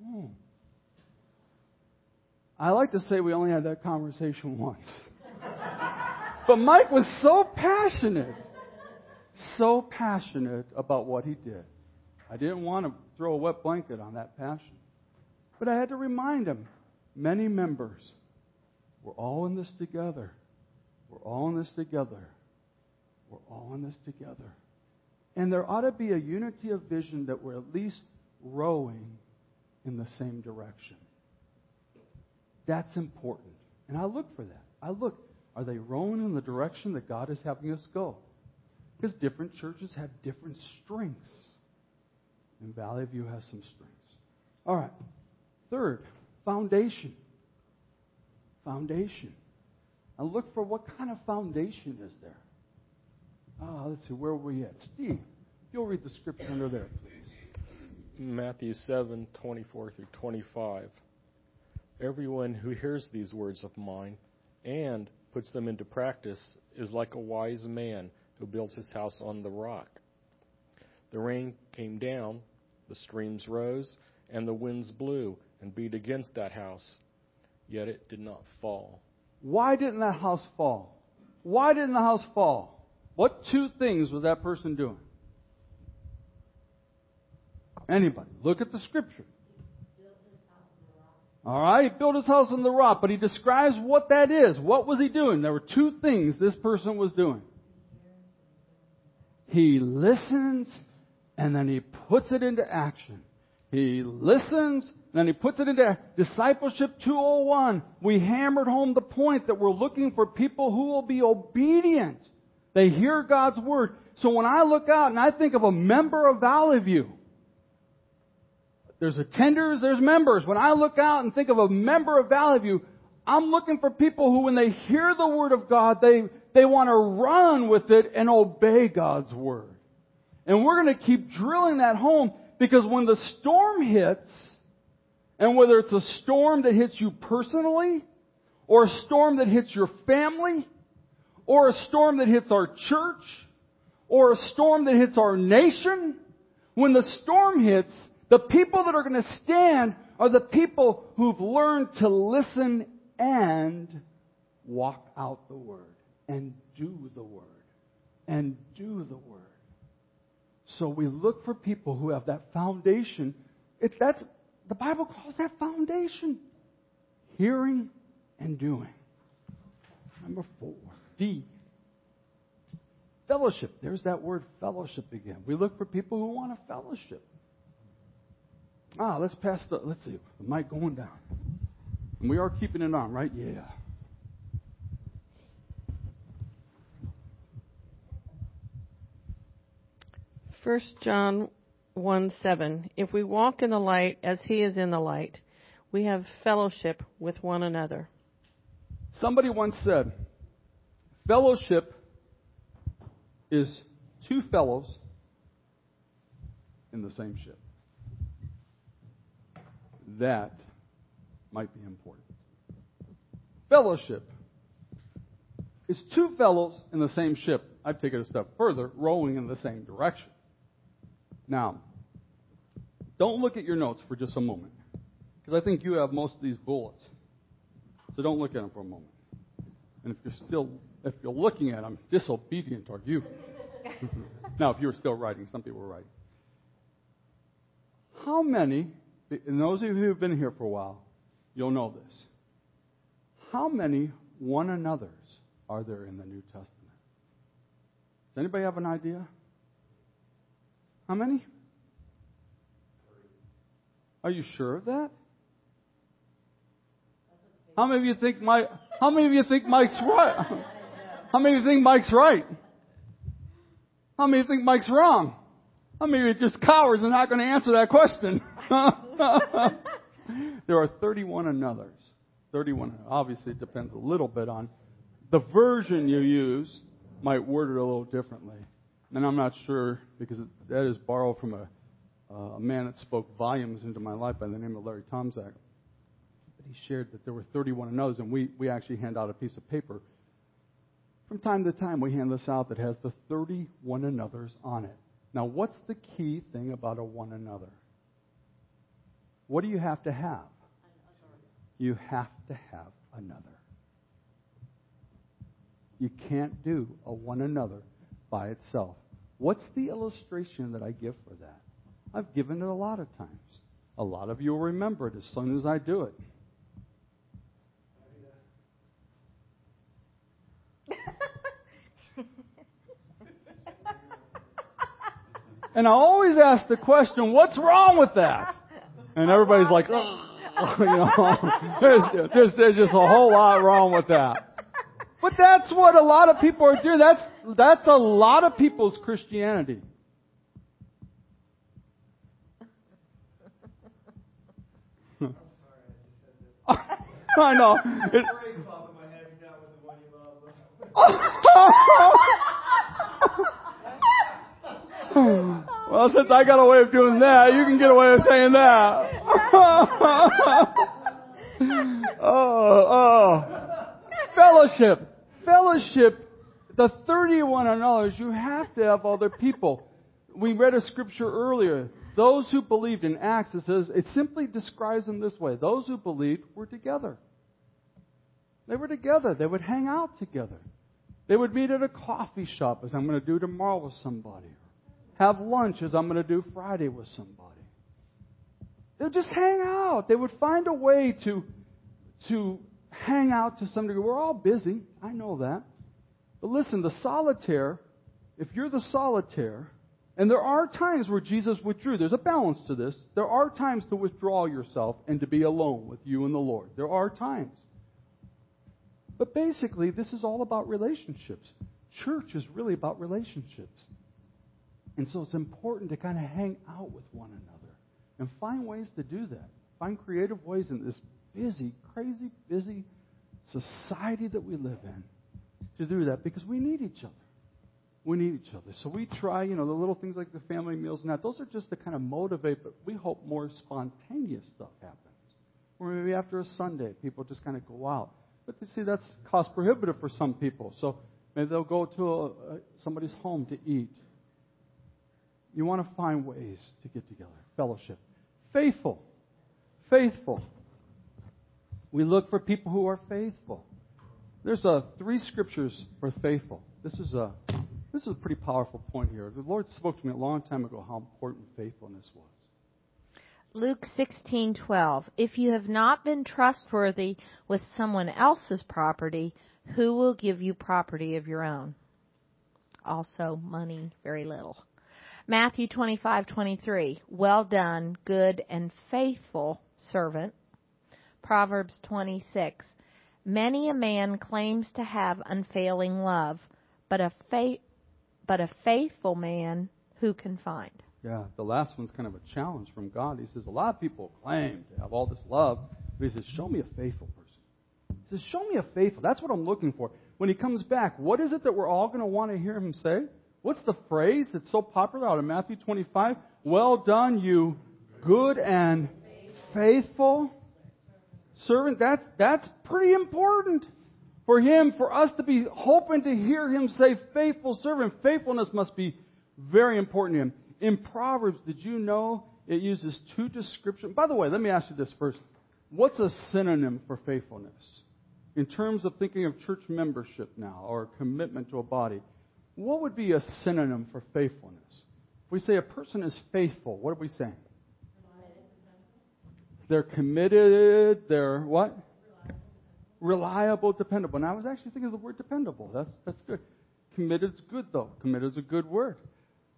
Hmm. I like to say we only had that conversation once. but Mike was so passionate, so passionate about what he did. I didn't want to throw a wet blanket on that passion. But I had to remind him many members, we're all in this together. We're all in this together. We're all in this together. And there ought to be a unity of vision that we're at least rowing in the same direction. That's important. And I look for that. I look, are they rowing in the direction that God is having us go? Because different churches have different strengths. And Valley View has some strengths. All right. Third, foundation. Foundation. I look for what kind of foundation is there. Ah, let's see, where were we at? Steve, you'll read the scripture under there, please. Matthew 7 24 through 25. Everyone who hears these words of mine and puts them into practice is like a wise man who builds his house on the rock. The rain came down, the streams rose, and the winds blew and beat against that house, yet it did not fall. Why didn't that house fall? Why didn't the house fall? What two things was that person doing? Anybody? Look at the scripture. All right, he built his house on the rock, but he describes what that is. What was he doing? There were two things this person was doing. He listens and then he puts it into action. He listens, and then he puts it into discipleship 201. We hammered home the point that we're looking for people who will be obedient. They hear God's word. So when I look out and I think of a member of Valley View, there's attenders, there's members. When I look out and think of a member of Valley View, I'm looking for people who, when they hear the Word of God, they, they want to run with it and obey God's Word. And we're going to keep drilling that home because when the storm hits, and whether it's a storm that hits you personally, or a storm that hits your family, or a storm that hits our church, or a storm that hits our nation, when the storm hits, the people that are going to stand are the people who've learned to listen and walk out the word and do the word and do the word. So we look for people who have that foundation. It's that's the Bible calls that foundation. Hearing and doing. Number four. D. Fellowship. There's that word fellowship again. We look for people who want a fellowship. Ah, let's pass the, let's see, the mic going down. And we are keeping it on, right? Yeah. First John 1 7. If we walk in the light as he is in the light, we have fellowship with one another. Somebody once said, fellowship is two fellows in the same ship. That might be important. Fellowship is two fellows in the same ship. I'd take it a step further, rowing in the same direction. Now, don't look at your notes for just a moment, because I think you have most of these bullets. So don't look at them for a moment. And if you're still, if you're looking at them, disobedient are you. now, if you were still writing, some people were writing. How many, and those of you who have been here for a while, you'll know this. How many one another's are there in the New Testament? Does anybody have an idea? How many? Are you sure of that? How many of you think Mike? How many of you think Mike's right? How many of you think Mike's right? How many of you think Mike's wrong? How many of you just cowards and not going to answer that question? there are 31 anothers. 31. Obviously, it depends a little bit on the version you use. Might word it a little differently, and I'm not sure because that is borrowed from a, uh, a man that spoke volumes into my life by the name of Larry Tomczak. But he shared that there were 31 anothers, and we we actually hand out a piece of paper. From time to time, we hand this out that has the 31 anothers on it. Now, what's the key thing about a one another? What do you have to have? You have to have another. You can't do a one another by itself. What's the illustration that I give for that? I've given it a lot of times. A lot of you will remember it as soon as I do it. and I always ask the question, what's wrong with that? And everybody's like, oh. you know, there's, there's, there's just a whole lot wrong with that. But that's what a lot of people are doing. That's, that's a lot of people's Christianity. I know. It, well, since I got a way of doing that, you can get away with saying that. oh, oh. Fellowship. Fellowship. The 31 others, you have to have other people. We read a scripture earlier. Those who believed in Acts, it says, it simply describes them this way. Those who believed were together. They were together. They would hang out together. They would meet at a coffee shop, as I'm going to do tomorrow with somebody. Have lunch, as I'm going to do Friday with somebody. They would just hang out. They would find a way to, to hang out to some degree. We're all busy. I know that. But listen, the solitaire, if you're the solitaire, and there are times where Jesus withdrew. There's a balance to this. There are times to withdraw yourself and to be alone with you and the Lord. There are times. But basically, this is all about relationships. Church is really about relationships. And so it's important to kind of hang out with one another and find ways to do that. Find creative ways in this busy, crazy, busy society that we live in to do that because we need each other. We need each other. So we try, you know, the little things like the family meals and that. Those are just to kind of motivate, but we hope more spontaneous stuff happens. Or maybe after a Sunday, people just kind of go out. But you see, that's cost prohibitive for some people. So maybe they'll go to a, somebody's home to eat. You want to find ways to get together. Fellowship. Faithful. Faithful. We look for people who are faithful. There's a three scriptures for faithful. This is a this is a pretty powerful point here. The Lord spoke to me a long time ago how important faithfulness was. Luke 16:12 If you have not been trustworthy with someone else's property, who will give you property of your own? Also money, very little. Matthew 25:23 Well done, good and faithful servant. Proverbs 26 Many a man claims to have unfailing love, but a fa- but a faithful man who can find? Yeah, the last one's kind of a challenge from God. He says, A lot of people claim to have all this love, but He says, Show me a faithful person. He says, Show me a faithful. That's what I'm looking for. When He comes back, what is it that we're all going to want to hear Him say? What's the phrase that's so popular out of Matthew 25? Well done, you good and faithful servant. That's, that's pretty important for him, for us to be hoping to hear him say faithful servant. Faithfulness must be very important to him. In Proverbs, did you know it uses two descriptions? By the way, let me ask you this first. What's a synonym for faithfulness? In terms of thinking of church membership now or commitment to a body, what would be a synonym for faithfulness? If we say a person is faithful, what are we saying? They're committed, they're what? Reliable, dependable. Now, I was actually thinking of the word dependable. That's, that's good. Committed is good, though. Committed is a good word.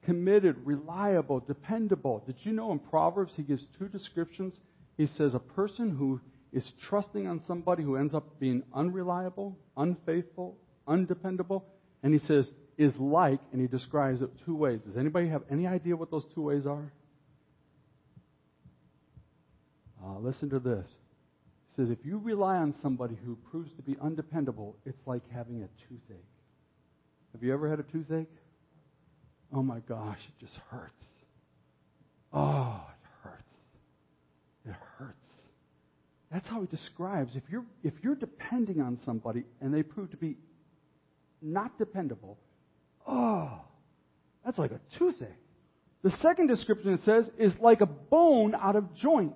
Committed, reliable, dependable. Did you know in Proverbs he gives two descriptions? He says a person who is trusting on somebody who ends up being unreliable, unfaithful, undependable, and he says is like, and he describes it two ways. Does anybody have any idea what those two ways are? Uh, listen to this. He says, if you rely on somebody who proves to be undependable, it's like having a toothache. Have you ever had a toothache? Oh my gosh, it just hurts. Oh, it hurts. It hurts. That's how he describes if you're if you're depending on somebody and they prove to be not dependable, oh, that's like a toothache. The second description it says is like a bone out of joint.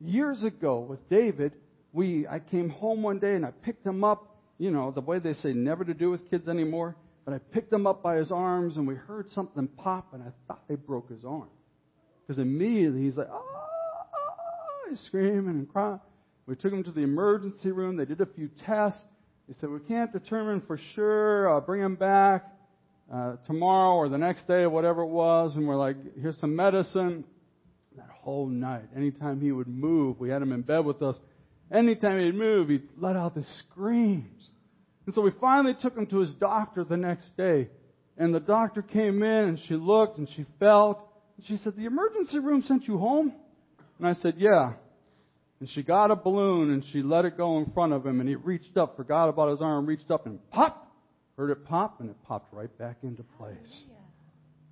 Years ago with David, we I came home one day and I picked him up, you know, the way they say never to do with kids anymore. But I picked him up by his arms and we heard something pop and I thought they broke his arm. Because immediately he's like, oh, he's screaming and crying. We took him to the emergency room. They did a few tests. They said, we can't determine for sure. I'll bring him back uh, tomorrow or the next day or whatever it was. And we're like, here's some medicine. That whole night, anytime he would move, we had him in bed with us. Anytime he'd move, he'd let out the screams. And so we finally took him to his doctor the next day. And the doctor came in and she looked and she felt. And she said, The emergency room sent you home? And I said, Yeah. And she got a balloon and she let it go in front of him and he reached up, forgot about his arm, reached up and pop! Heard it pop and it popped right back into place.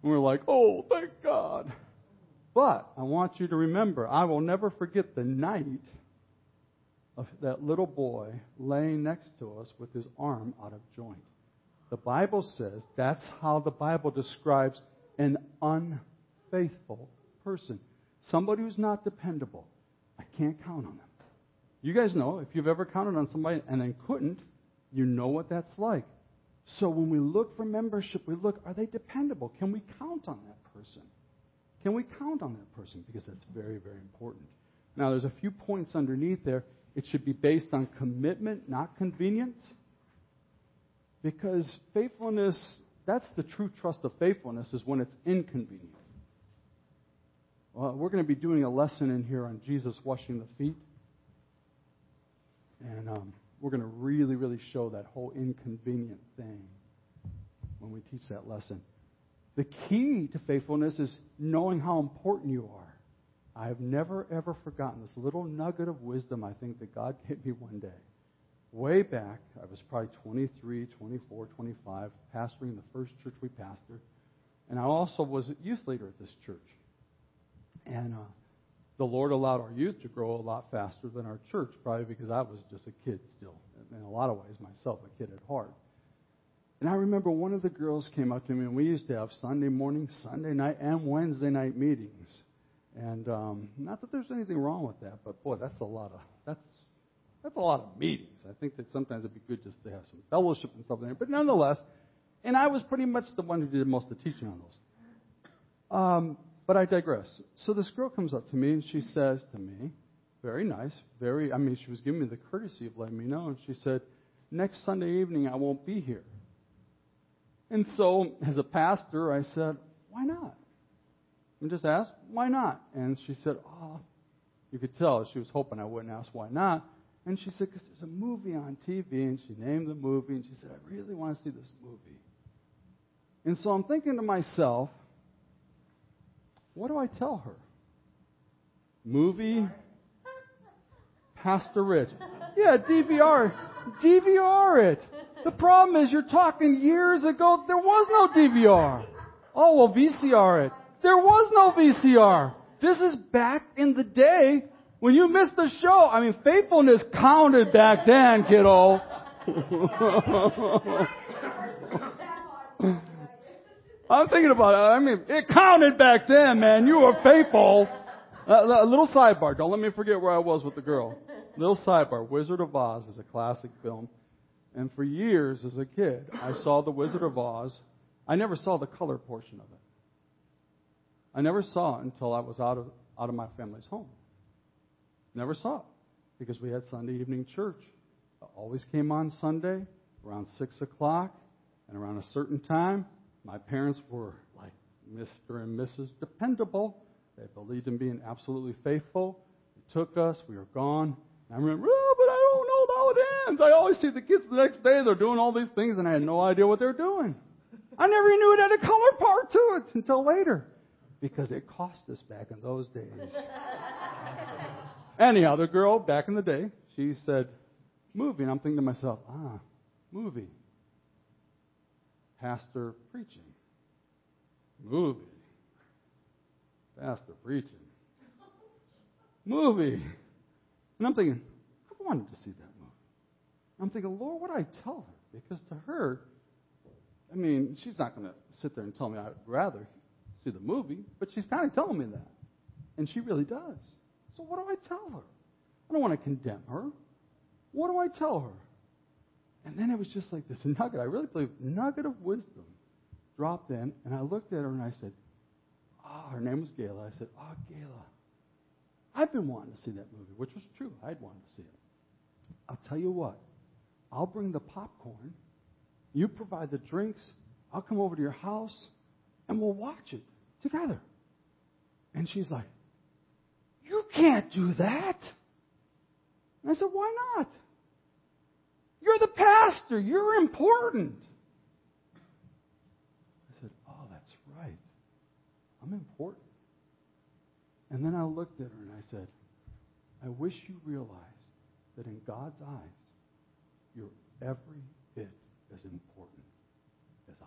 And we're like, oh, thank God. But I want you to remember, I will never forget the night of that little boy laying next to us with his arm out of joint. The Bible says that's how the Bible describes an unfaithful person. Somebody who's not dependable. I can't count on them. You guys know, if you've ever counted on somebody and then couldn't, you know what that's like. So when we look for membership, we look, are they dependable? Can we count on that person? Can we count on that person? Because that's very, very important. Now, there's a few points underneath there. It should be based on commitment, not convenience. Because faithfulness, that's the true trust of faithfulness, is when it's inconvenient. Well, we're going to be doing a lesson in here on Jesus washing the feet. And um, we're going to really, really show that whole inconvenient thing when we teach that lesson. The key to faithfulness is knowing how important you are. I have never, ever forgotten this little nugget of wisdom I think that God gave me one day. Way back, I was probably 23, 24, 25, pastoring the first church we pastored. And I also was a youth leader at this church. And uh, the Lord allowed our youth to grow a lot faster than our church, probably because I was just a kid still. In a lot of ways, myself, a kid at heart. And I remember one of the girls came up to me, and we used to have Sunday morning, Sunday night, and Wednesday night meetings. And um, not that there's anything wrong with that, but boy, that's a lot of that's that's a lot of meetings. I think that sometimes it'd be good just to have some fellowship and stuff there. But nonetheless, and I was pretty much the one who did most of the teaching on those. Um, but I digress. So this girl comes up to me and she says to me, very nice, very, I mean, she was giving me the courtesy of letting me know, and she said, next Sunday evening I won't be here. And so, as a pastor, I said, why not? and just asked, why not? And she said, oh, you could tell she was hoping I wouldn't ask why not. And she said, because there's a movie on TV. And she named the movie. And she said, I really want to see this movie. And so I'm thinking to myself, what do I tell her? Movie? Pastor Rich. Yeah, DVR. DVR it. The problem is you're talking years ago, there was no DVR. Oh, well, VCR it. There was no VCR. This is back in the day when you missed the show. I mean, faithfulness counted back then, kiddo. I'm thinking about it. I mean, it counted back then, man. You were faithful. Uh, a little sidebar. Don't let me forget where I was with the girl. Little sidebar. Wizard of Oz is a classic film. And for years as a kid, I saw The Wizard of Oz. I never saw the color portion of it. I never saw it until I was out of, out of my family's home. Never saw it because we had Sunday evening church. It always came on Sunday around 6 o'clock. And around a certain time, my parents were like Mr. and Mrs. Dependable. They believed in being absolutely faithful. They took us. We were gone. And I remember, oh, but I don't know how it ends. I always see the kids the next day. They're doing all these things, and I had no idea what they're doing. I never knew it had a color part to it until later because it cost us back in those days. Anyhow, the girl back in the day, she said, movie. And I'm thinking to myself, ah, movie. Pastor preaching. Movie. Pastor preaching. Movie. And I'm thinking, I wanted to see that movie. I'm thinking, Lord, what do I tell her? Because to her, I mean, she's not going to sit there and tell me I'd rather see the movie, but she's kind of telling me that. And she really does. So what do I tell her? I don't want to condemn her. What do I tell her? And then it was just like this nugget, I really believe, nugget of wisdom dropped in, and I looked at her and I said, Ah, oh, her name was Gayla. I said, Ah, oh, Gayla, I've been wanting to see that movie, which was true. I'd wanted to see it. I'll tell you what, I'll bring the popcorn, you provide the drinks, I'll come over to your house, and we'll watch it together. And she's like, You can't do that. And I said, Why not? You're the pastor. You're important. I said, Oh, that's right. I'm important. And then I looked at her and I said, I wish you realized that in God's eyes, you're every bit as important as I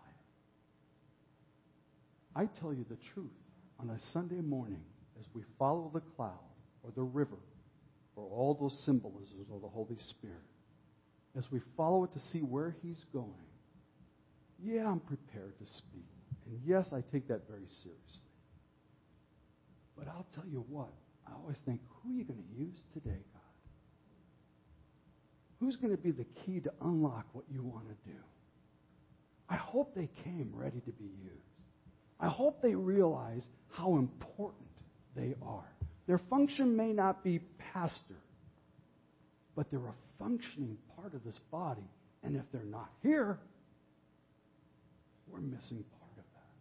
am. I tell you the truth. On a Sunday morning, as we follow the cloud or the river or all those symbolisms of the Holy Spirit, as we follow it to see where He's going, yeah, I'm prepared to speak. And yes, I take that very seriously. But I'll tell you what, I always think, who are you going to use today, God? Who's going to be the key to unlock what you want to do? I hope they came ready to be used. I hope they realize how important they are. Their function may not be pastor, but they're a functioning part of this body. And if they're not here, we're missing part of that.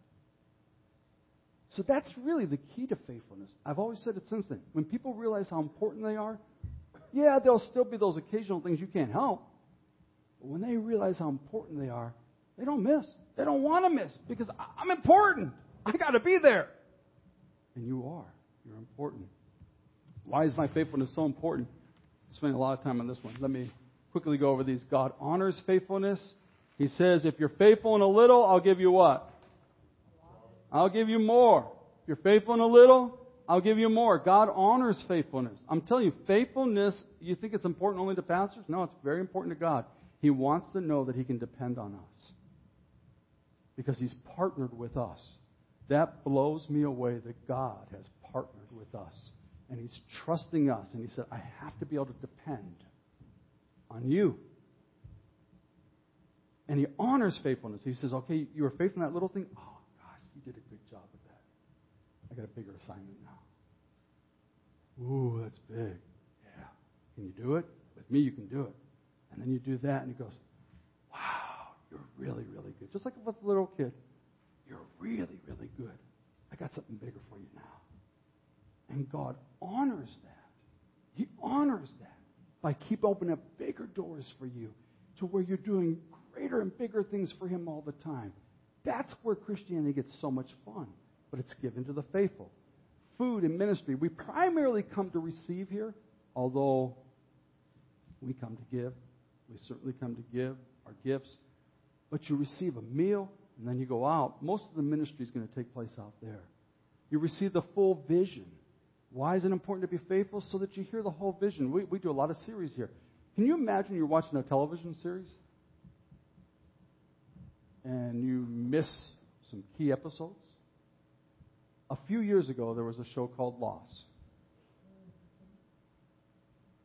So that's really the key to faithfulness. I've always said it since then. When people realize how important they are, yeah, there'll still be those occasional things you can't help. But when they realize how important they are, they don't miss. They don't want to miss because I'm important. I got to be there. And you are. You're important. Why is my faithfulness so important? Spending a lot of time on this one. Let me quickly go over these. God honors faithfulness. He says, if you're faithful in a little, I'll give you what? I'll give you more. If you're faithful in a little, I'll give you more. God honors faithfulness. I'm telling you, faithfulness, you think it's important only to pastors? No, it's very important to God. He wants to know that He can depend on us because He's partnered with us. That blows me away that God has partnered with us and He's trusting us. And He said, I have to be able to depend on you. And He honors faithfulness. He says, Okay, you were faithful in that little thing. Oh, gosh, you did a good job with that. I got a bigger assignment now. Ooh, that's big. Yeah. Can you do it? With me, you can do it. And then you do that, and he goes, Wow, you're really, really good. Just like with the little kid. You're really, really good. I got something bigger for you now. And God honors that. He honors that by keep opening up bigger doors for you to where you're doing greater and bigger things for Him all the time. That's where Christianity gets so much fun, but it's given to the faithful. Food and ministry, we primarily come to receive here, although we come to give. We certainly come to give our gifts. But you receive a meal, and then you go out. Most of the ministry is going to take place out there. You receive the full vision. Why is it important to be faithful? So that you hear the whole vision. We, we do a lot of series here. Can you imagine you're watching a television series and you miss some key episodes? A few years ago, there was a show called Lost.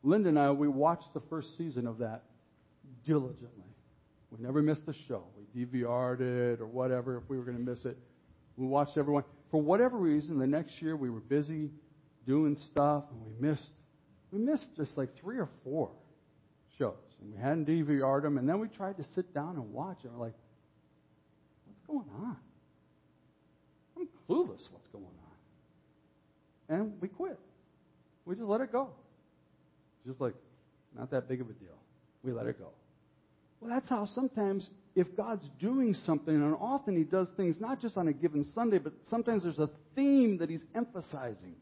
Linda and I, we watched the first season of that diligently. We never missed the show. We DVR'd it or whatever if we were going to miss it. We watched everyone. For whatever reason, the next year we were busy doing stuff and we missed we missed just like three or four shows. And we hadn't DVR'd them and then we tried to sit down and watch. And we're like, what's going on? I'm clueless what's going on. And we quit. We just let it go. Just like, not that big of a deal. We let it go. Well, that's how sometimes, if God's doing something, and often He does things not just on a given Sunday, but sometimes there's a theme that He's emphasizing.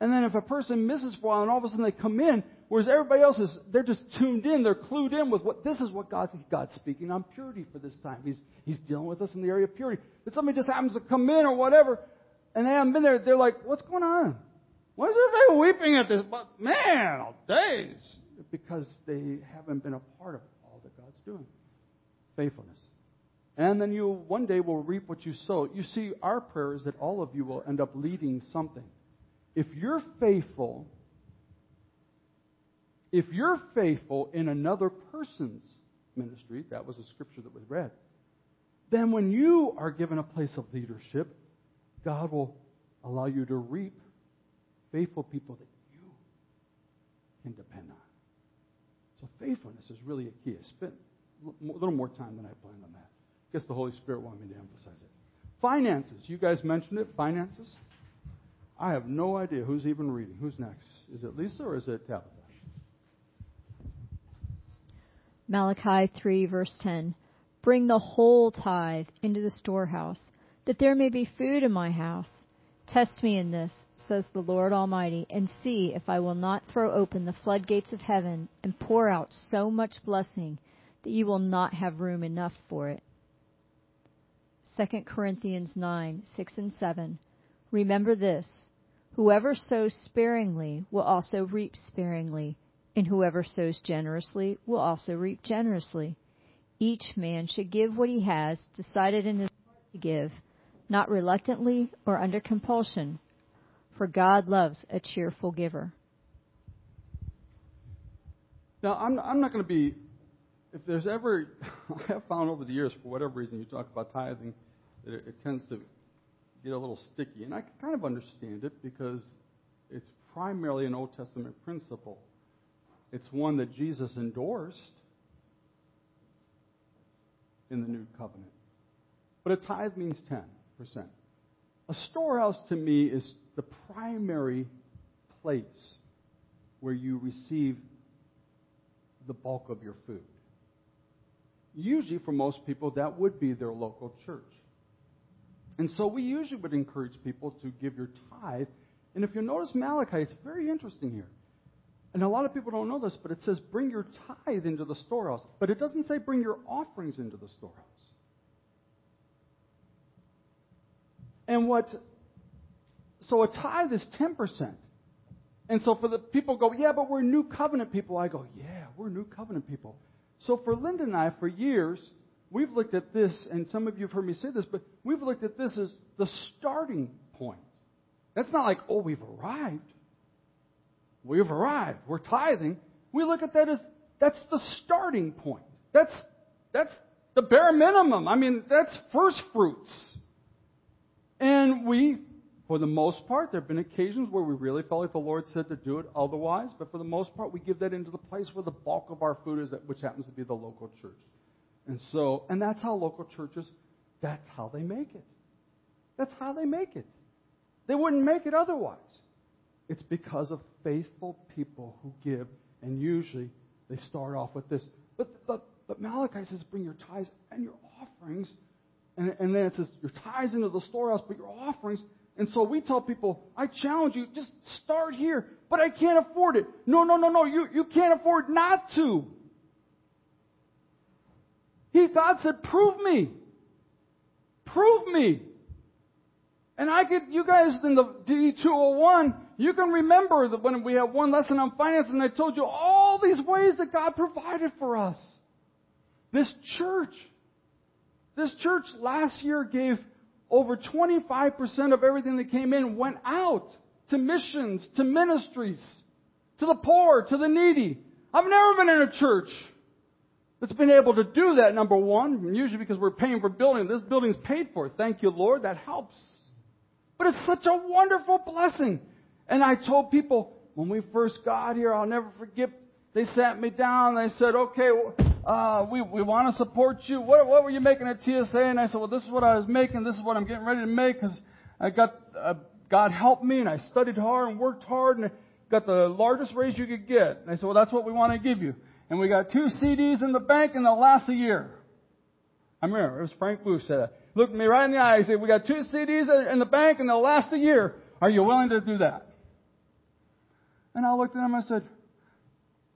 And then if a person misses for a while and all of a sudden they come in, whereas everybody else is, they're just tuned in, they're clued in with what, this is what God, God's speaking on purity for this time. He's, he's dealing with us in the area of purity. But somebody just happens to come in or whatever, and they haven't been there, they're like, what's going on? Why is everybody weeping at this? But man, days. Because they haven't been a part of all that God's doing. Faithfulness. And then you one day will reap what you sow. You see, our prayer is that all of you will end up leading something if you're faithful, if you're faithful in another person's ministry, that was a scripture that was read, then when you are given a place of leadership, God will allow you to reap faithful people that you can depend on. So faithfulness is really a key. I spent a little more time than I planned on that. I guess the Holy Spirit wanted me to emphasize it. Finances. You guys mentioned it. Finances. I have no idea who's even reading. Who's next? Is it Lisa or is it Tabitha? Malachi 3, verse 10. Bring the whole tithe into the storehouse, that there may be food in my house. Test me in this, says the Lord Almighty, and see if I will not throw open the floodgates of heaven and pour out so much blessing that you will not have room enough for it. 2 Corinthians 9, 6 and 7. Remember this Whoever sows sparingly will also reap sparingly, and whoever sows generously will also reap generously. Each man should give what he has decided in his heart to give, not reluctantly or under compulsion, for God loves a cheerful giver. Now, I'm, I'm not going to be, if there's ever, I have found over the years, for whatever reason, you talk about tithing, it, it tends to get a little sticky. And I can kind of understand it because it's primarily an Old Testament principle. It's one that Jesus endorsed in the New Covenant. But a tithe means 10%. A storehouse to me is the primary place where you receive the bulk of your food. Usually, for most people, that would be their local church. And so we usually would encourage people to give your tithe. And if you notice Malachi, it's very interesting here. And a lot of people don't know this, but it says bring your tithe into the storehouse. But it doesn't say bring your offerings into the storehouse. And what, so a tithe is 10%. And so for the people go, yeah, but we're new covenant people. I go, yeah, we're new covenant people. So for Linda and I, for years, we've looked at this, and some of you have heard me say this, but we've looked at this as the starting point. That's not like, oh, we've arrived. We've arrived. We're tithing. We look at that as that's the starting point. That's that's the bare minimum. I mean, that's first fruits. And we, for the most part, there have been occasions where we really felt like the Lord said to do it otherwise, but for the most part, we give that into the place where the bulk of our food is, which happens to be the local church. And so, and that's how local churches, that's how they make it. That's how they make it. They wouldn't make it otherwise. It's because of faithful people who give, and usually they start off with this. But, but, but Malachi says, bring your tithes and your offerings. And, and then it says, your tithes into the storehouse, but your offerings. And so we tell people, I challenge you, just start here. But I can't afford it. No, no, no, no. You, you can't afford not to. He, God said, prove me. Prove me. And I could, you guys in the D201, you can remember that when we had one lesson on finance and I told you all these ways that God provided for us. This church, this church last year gave over 25% of everything that came in went out to missions, to ministries, to the poor, to the needy. I've never been in a church that's been able to do that, number one, usually because we're paying for building. This building's paid for. Thank you, Lord. That helps. But it's such a wonderful blessing. And I told people when we first got here, I'll never forget, they sat me down they said, okay, uh, we, we want to support you. What, what were you making at TSA? And I said, well, this is what I was making. This is what I'm getting ready to make because I got, uh, God helped me and I studied hard and worked hard and got the largest raise you could get. And I said, well, that's what we want to give you. And we got two CDs in the bank and they'll last a year. I remember, it was Frank Booth said that. Looked me right in the eye. He said, we got two CDs in the bank and they'll last a year. Are you willing to do that? And I looked at him and I said,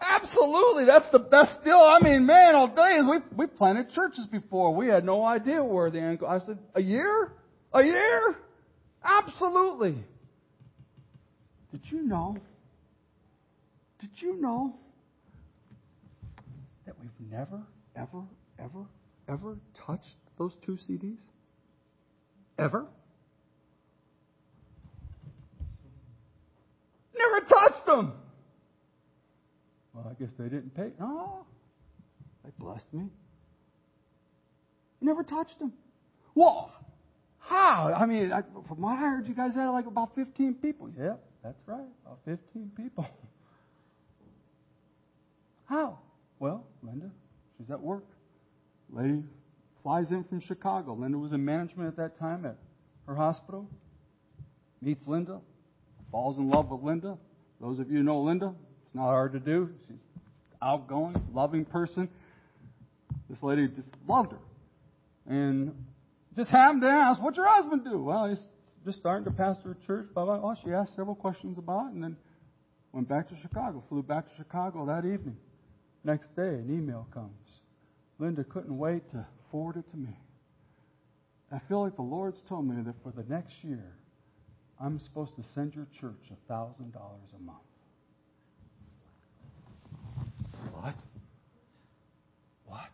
absolutely, that's the best deal. I mean, man, all days, we, we planted churches before. We had no idea where the end I said, a year? A year? Absolutely. Did you know? Did you know that we've never, ever, ever, ever touched those two CDs? Ever? Never touched them. Well, I guess they didn't pay. No, they blessed me. Never touched them. Well, how? I mean, I, from what I heard, you guys had like about 15 people. Yeah, that's right, about 15 people. How? Well, Linda, she's at work. Lady flies in from Chicago. Linda was in management at that time at her hospital. Meets Linda, falls in love with Linda. Those of you know Linda, it's not hard to do. She's outgoing, loving person. This lady just loved her. And just happened to ask, what's your husband do? Well, he's just starting to pastor a church. Blah, blah, blah. She asked several questions about it and then went back to Chicago, flew back to Chicago that evening. Next day, an email comes. Linda couldn't wait to forward it to me. I feel like the Lord's told me that for the next year, I'm supposed to send your church a $1,000 a month. What? What?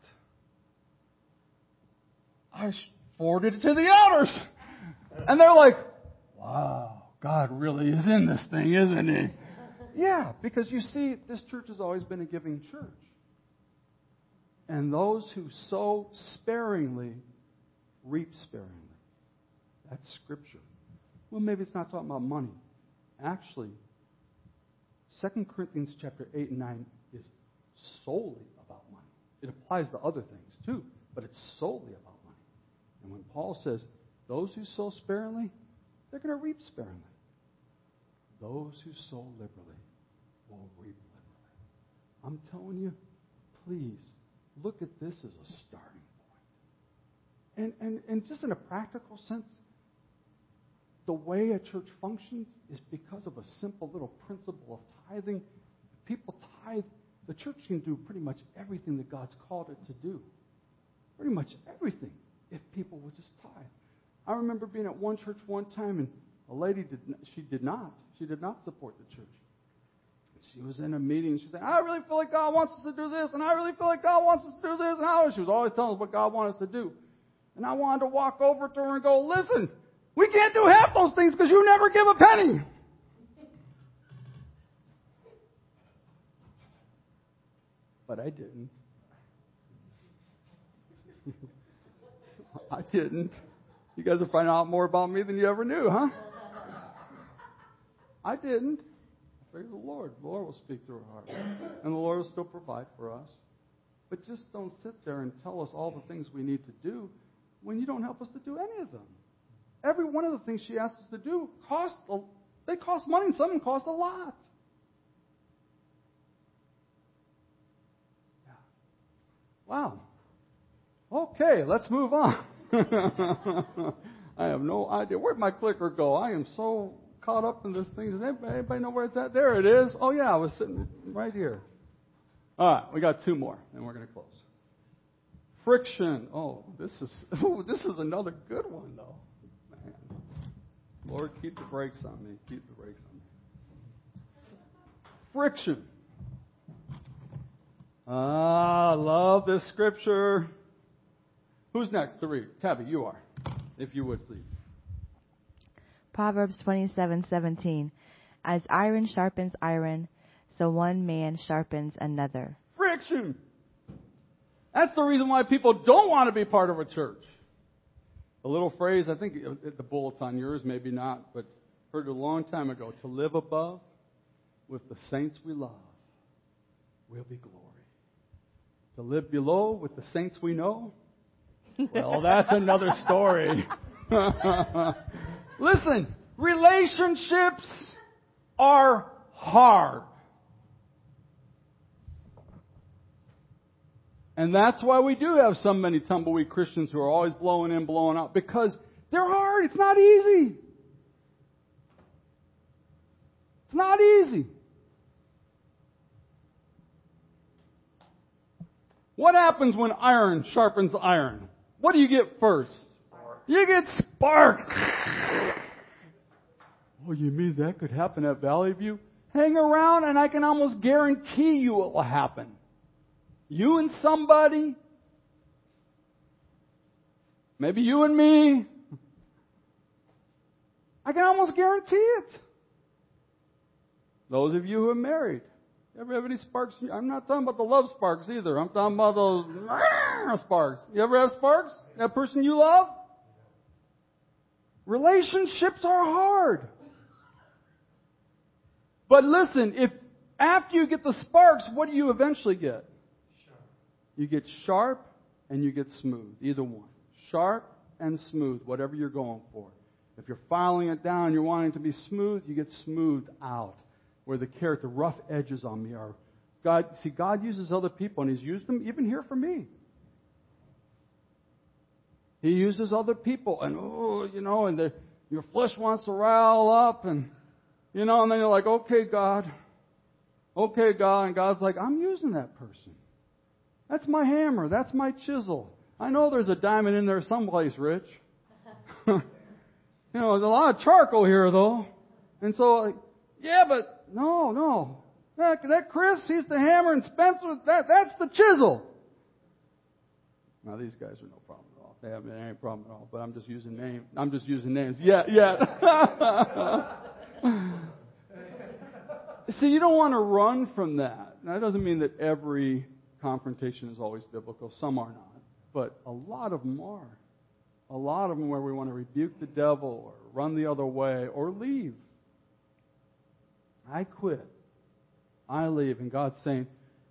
I forwarded it to the elders. And they're like, wow, God really is in this thing, isn't he? Yeah, because you see, this church has always been a giving church. And those who sow sparingly reap sparingly. That's scripture. Well, maybe it's not talking about money. Actually, 2 Corinthians chapter 8 and 9 is solely about money. It applies to other things too, but it's solely about money. And when Paul says, those who sow sparingly, they're going to reap sparingly. Those who sow liberally will reap liberally. I'm telling you, please look at this as a starting point. And, and, and just in a practical sense, the way a church functions is because of a simple little principle of tithing. People tithe. The church can do pretty much everything that God's called it to do. Pretty much everything, if people would just tithe. I remember being at one church one time, and a lady did she did not she did not support the church. She was in a meeting. and She said, "I really feel like God wants us to do this, and I really feel like God wants us to do this." And she was always telling us what God wanted us to do. And I wanted to walk over to her and go, "Listen, we can't do half those things because you never give a penny." But I didn't. I didn't. You guys are finding out more about me than you ever knew, huh? I didn't. The Lord. The Lord will speak through our heart. And the Lord will still provide for us. But just don't sit there and tell us all the things we need to do when you don't help us to do any of them. Every one of the things she asks us to do cost a, they cost money and some cost a lot. Yeah. Wow. Okay, let's move on. I have no idea. Where'd my clicker go? I am so caught up in this thing. Does anybody, anybody know where it's at? There it is. Oh, yeah, I was sitting right here. All right, we got two more, and we're going to close. Friction. Oh, this is this is another good one, though. Man. Lord, keep the brakes on me. Keep the brakes on me. Friction. Ah, love this scripture. Who's next to read? Tabby, you are, if you would, please. Proverbs 27:17 As iron sharpens iron, so one man sharpens another. Friction. That's the reason why people don't want to be part of a church. A little phrase, I think uh, the bullet's on yours, maybe not, but heard it a long time ago. To live above with the saints we love will be glory. To live below with the saints we know? Well, that's another story. Listen, relationships are hard. And that's why we do have so many tumbleweed Christians who are always blowing in, blowing out, because they're hard. It's not easy. It's not easy. What happens when iron sharpens iron? What do you get first? You get spark. Oh, you mean that could happen at Valley View? Hang around and I can almost guarantee you it will happen. You and somebody, maybe you and me. I can almost guarantee it. Those of you who are married, ever have any sparks? I'm not talking about the love sparks either. I'm talking about those sparks. You ever have sparks? That person you love? Relationships are hard. But listen, if after you get the sparks, what do you eventually get? You get sharp and you get smooth. Either one. Sharp and smooth, whatever you're going for. If you're filing it down, you're wanting to be smooth, you get smoothed out. Where the character, rough edges on me are. God, see, God uses other people, and He's used them even here for me. He uses other people, and oh, you know, and your flesh wants to rile up, and you know, and then you're like, okay, God, okay, God, and God's like, I'm using that person. That's my hammer. That's my chisel. I know there's a diamond in there someplace, Rich. you know, there's a lot of charcoal here, though. And so, yeah, but no, no. That, that Chris, he's the hammer, and Spencer, that, that's the chisel. Now, these guys are no problem. They haven't been any problem at all, but I'm just using names. I'm just using names. Yeah, yeah. See, you don't want to run from that. That doesn't mean that every confrontation is always biblical. Some are not. But a lot of them are. A lot of them where we want to rebuke the devil or run the other way or leave. I quit. I leave. And God's saying,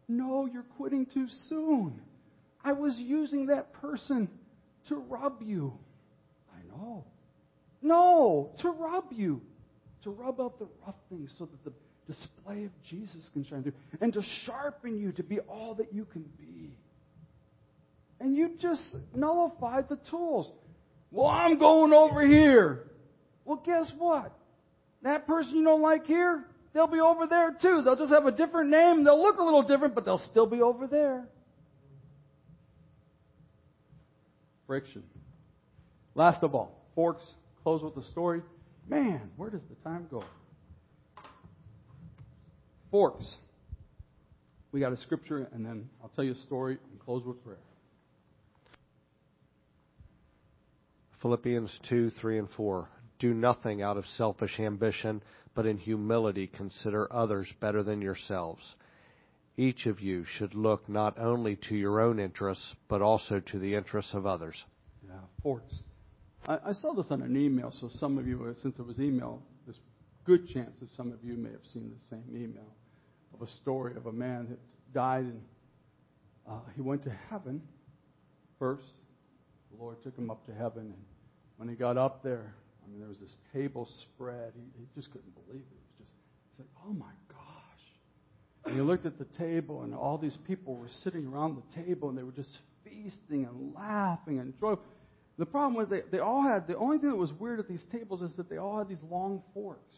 No, you're quitting too soon. I was using that person to rub you. I know. No, to rub you. To rub out the rough things so that the display of Jesus can shine through, and to sharpen you to be all that you can be. And you just nullified the tools. Well, I'm going over here. Well, guess what? That person you don't like here, they'll be over there too. They'll just have a different name. They'll look a little different, but they'll still be over there. Friction. Last of all, forks, close with the story. Man, where does the time go? forks. We got a scripture, and then I'll tell you a story and close with prayer. Philippians 2, 3, and 4. Do nothing out of selfish ambition, but in humility consider others better than yourselves. Each of you should look not only to your own interests, but also to the interests of others. Yeah, forks. I, I saw this on an email, so some of you, since it was email, there's good chance that some of you may have seen the same email of a story of a man that died and uh, he went to heaven first. The Lord took him up to heaven, and when he got up there, I mean, there was this table spread. He, he just couldn't believe it. It was just, he's like, oh my. And he looked at the table, and all these people were sitting around the table, and they were just feasting and laughing and joyful. The problem was they, they all had, the only thing that was weird at these tables is that they all had these long forks.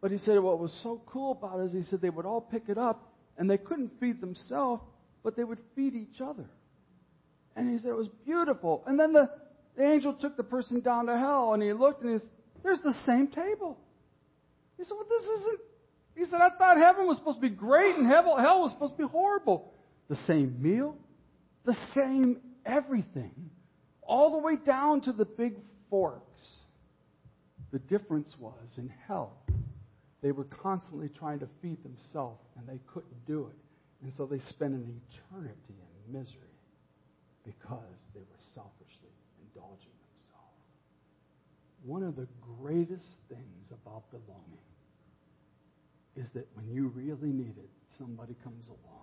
But he said what was so cool about it is he said they would all pick it up and they couldn't feed themselves, but they would feed each other. And he said it was beautiful. And then the, the angel took the person down to hell and he looked and he said, There's the same table. He said, Well, this isn't. He said, I thought heaven was supposed to be great and hell, was supposed to be horrible. The same meal, the same everything, all the way down to the big forks. The difference was in hell, they were constantly trying to feed themselves, and they couldn't do it. And so they spent an eternity in misery because they were selfishly indulging themselves. One of the greatest things about belonging is that when you really need it, somebody comes along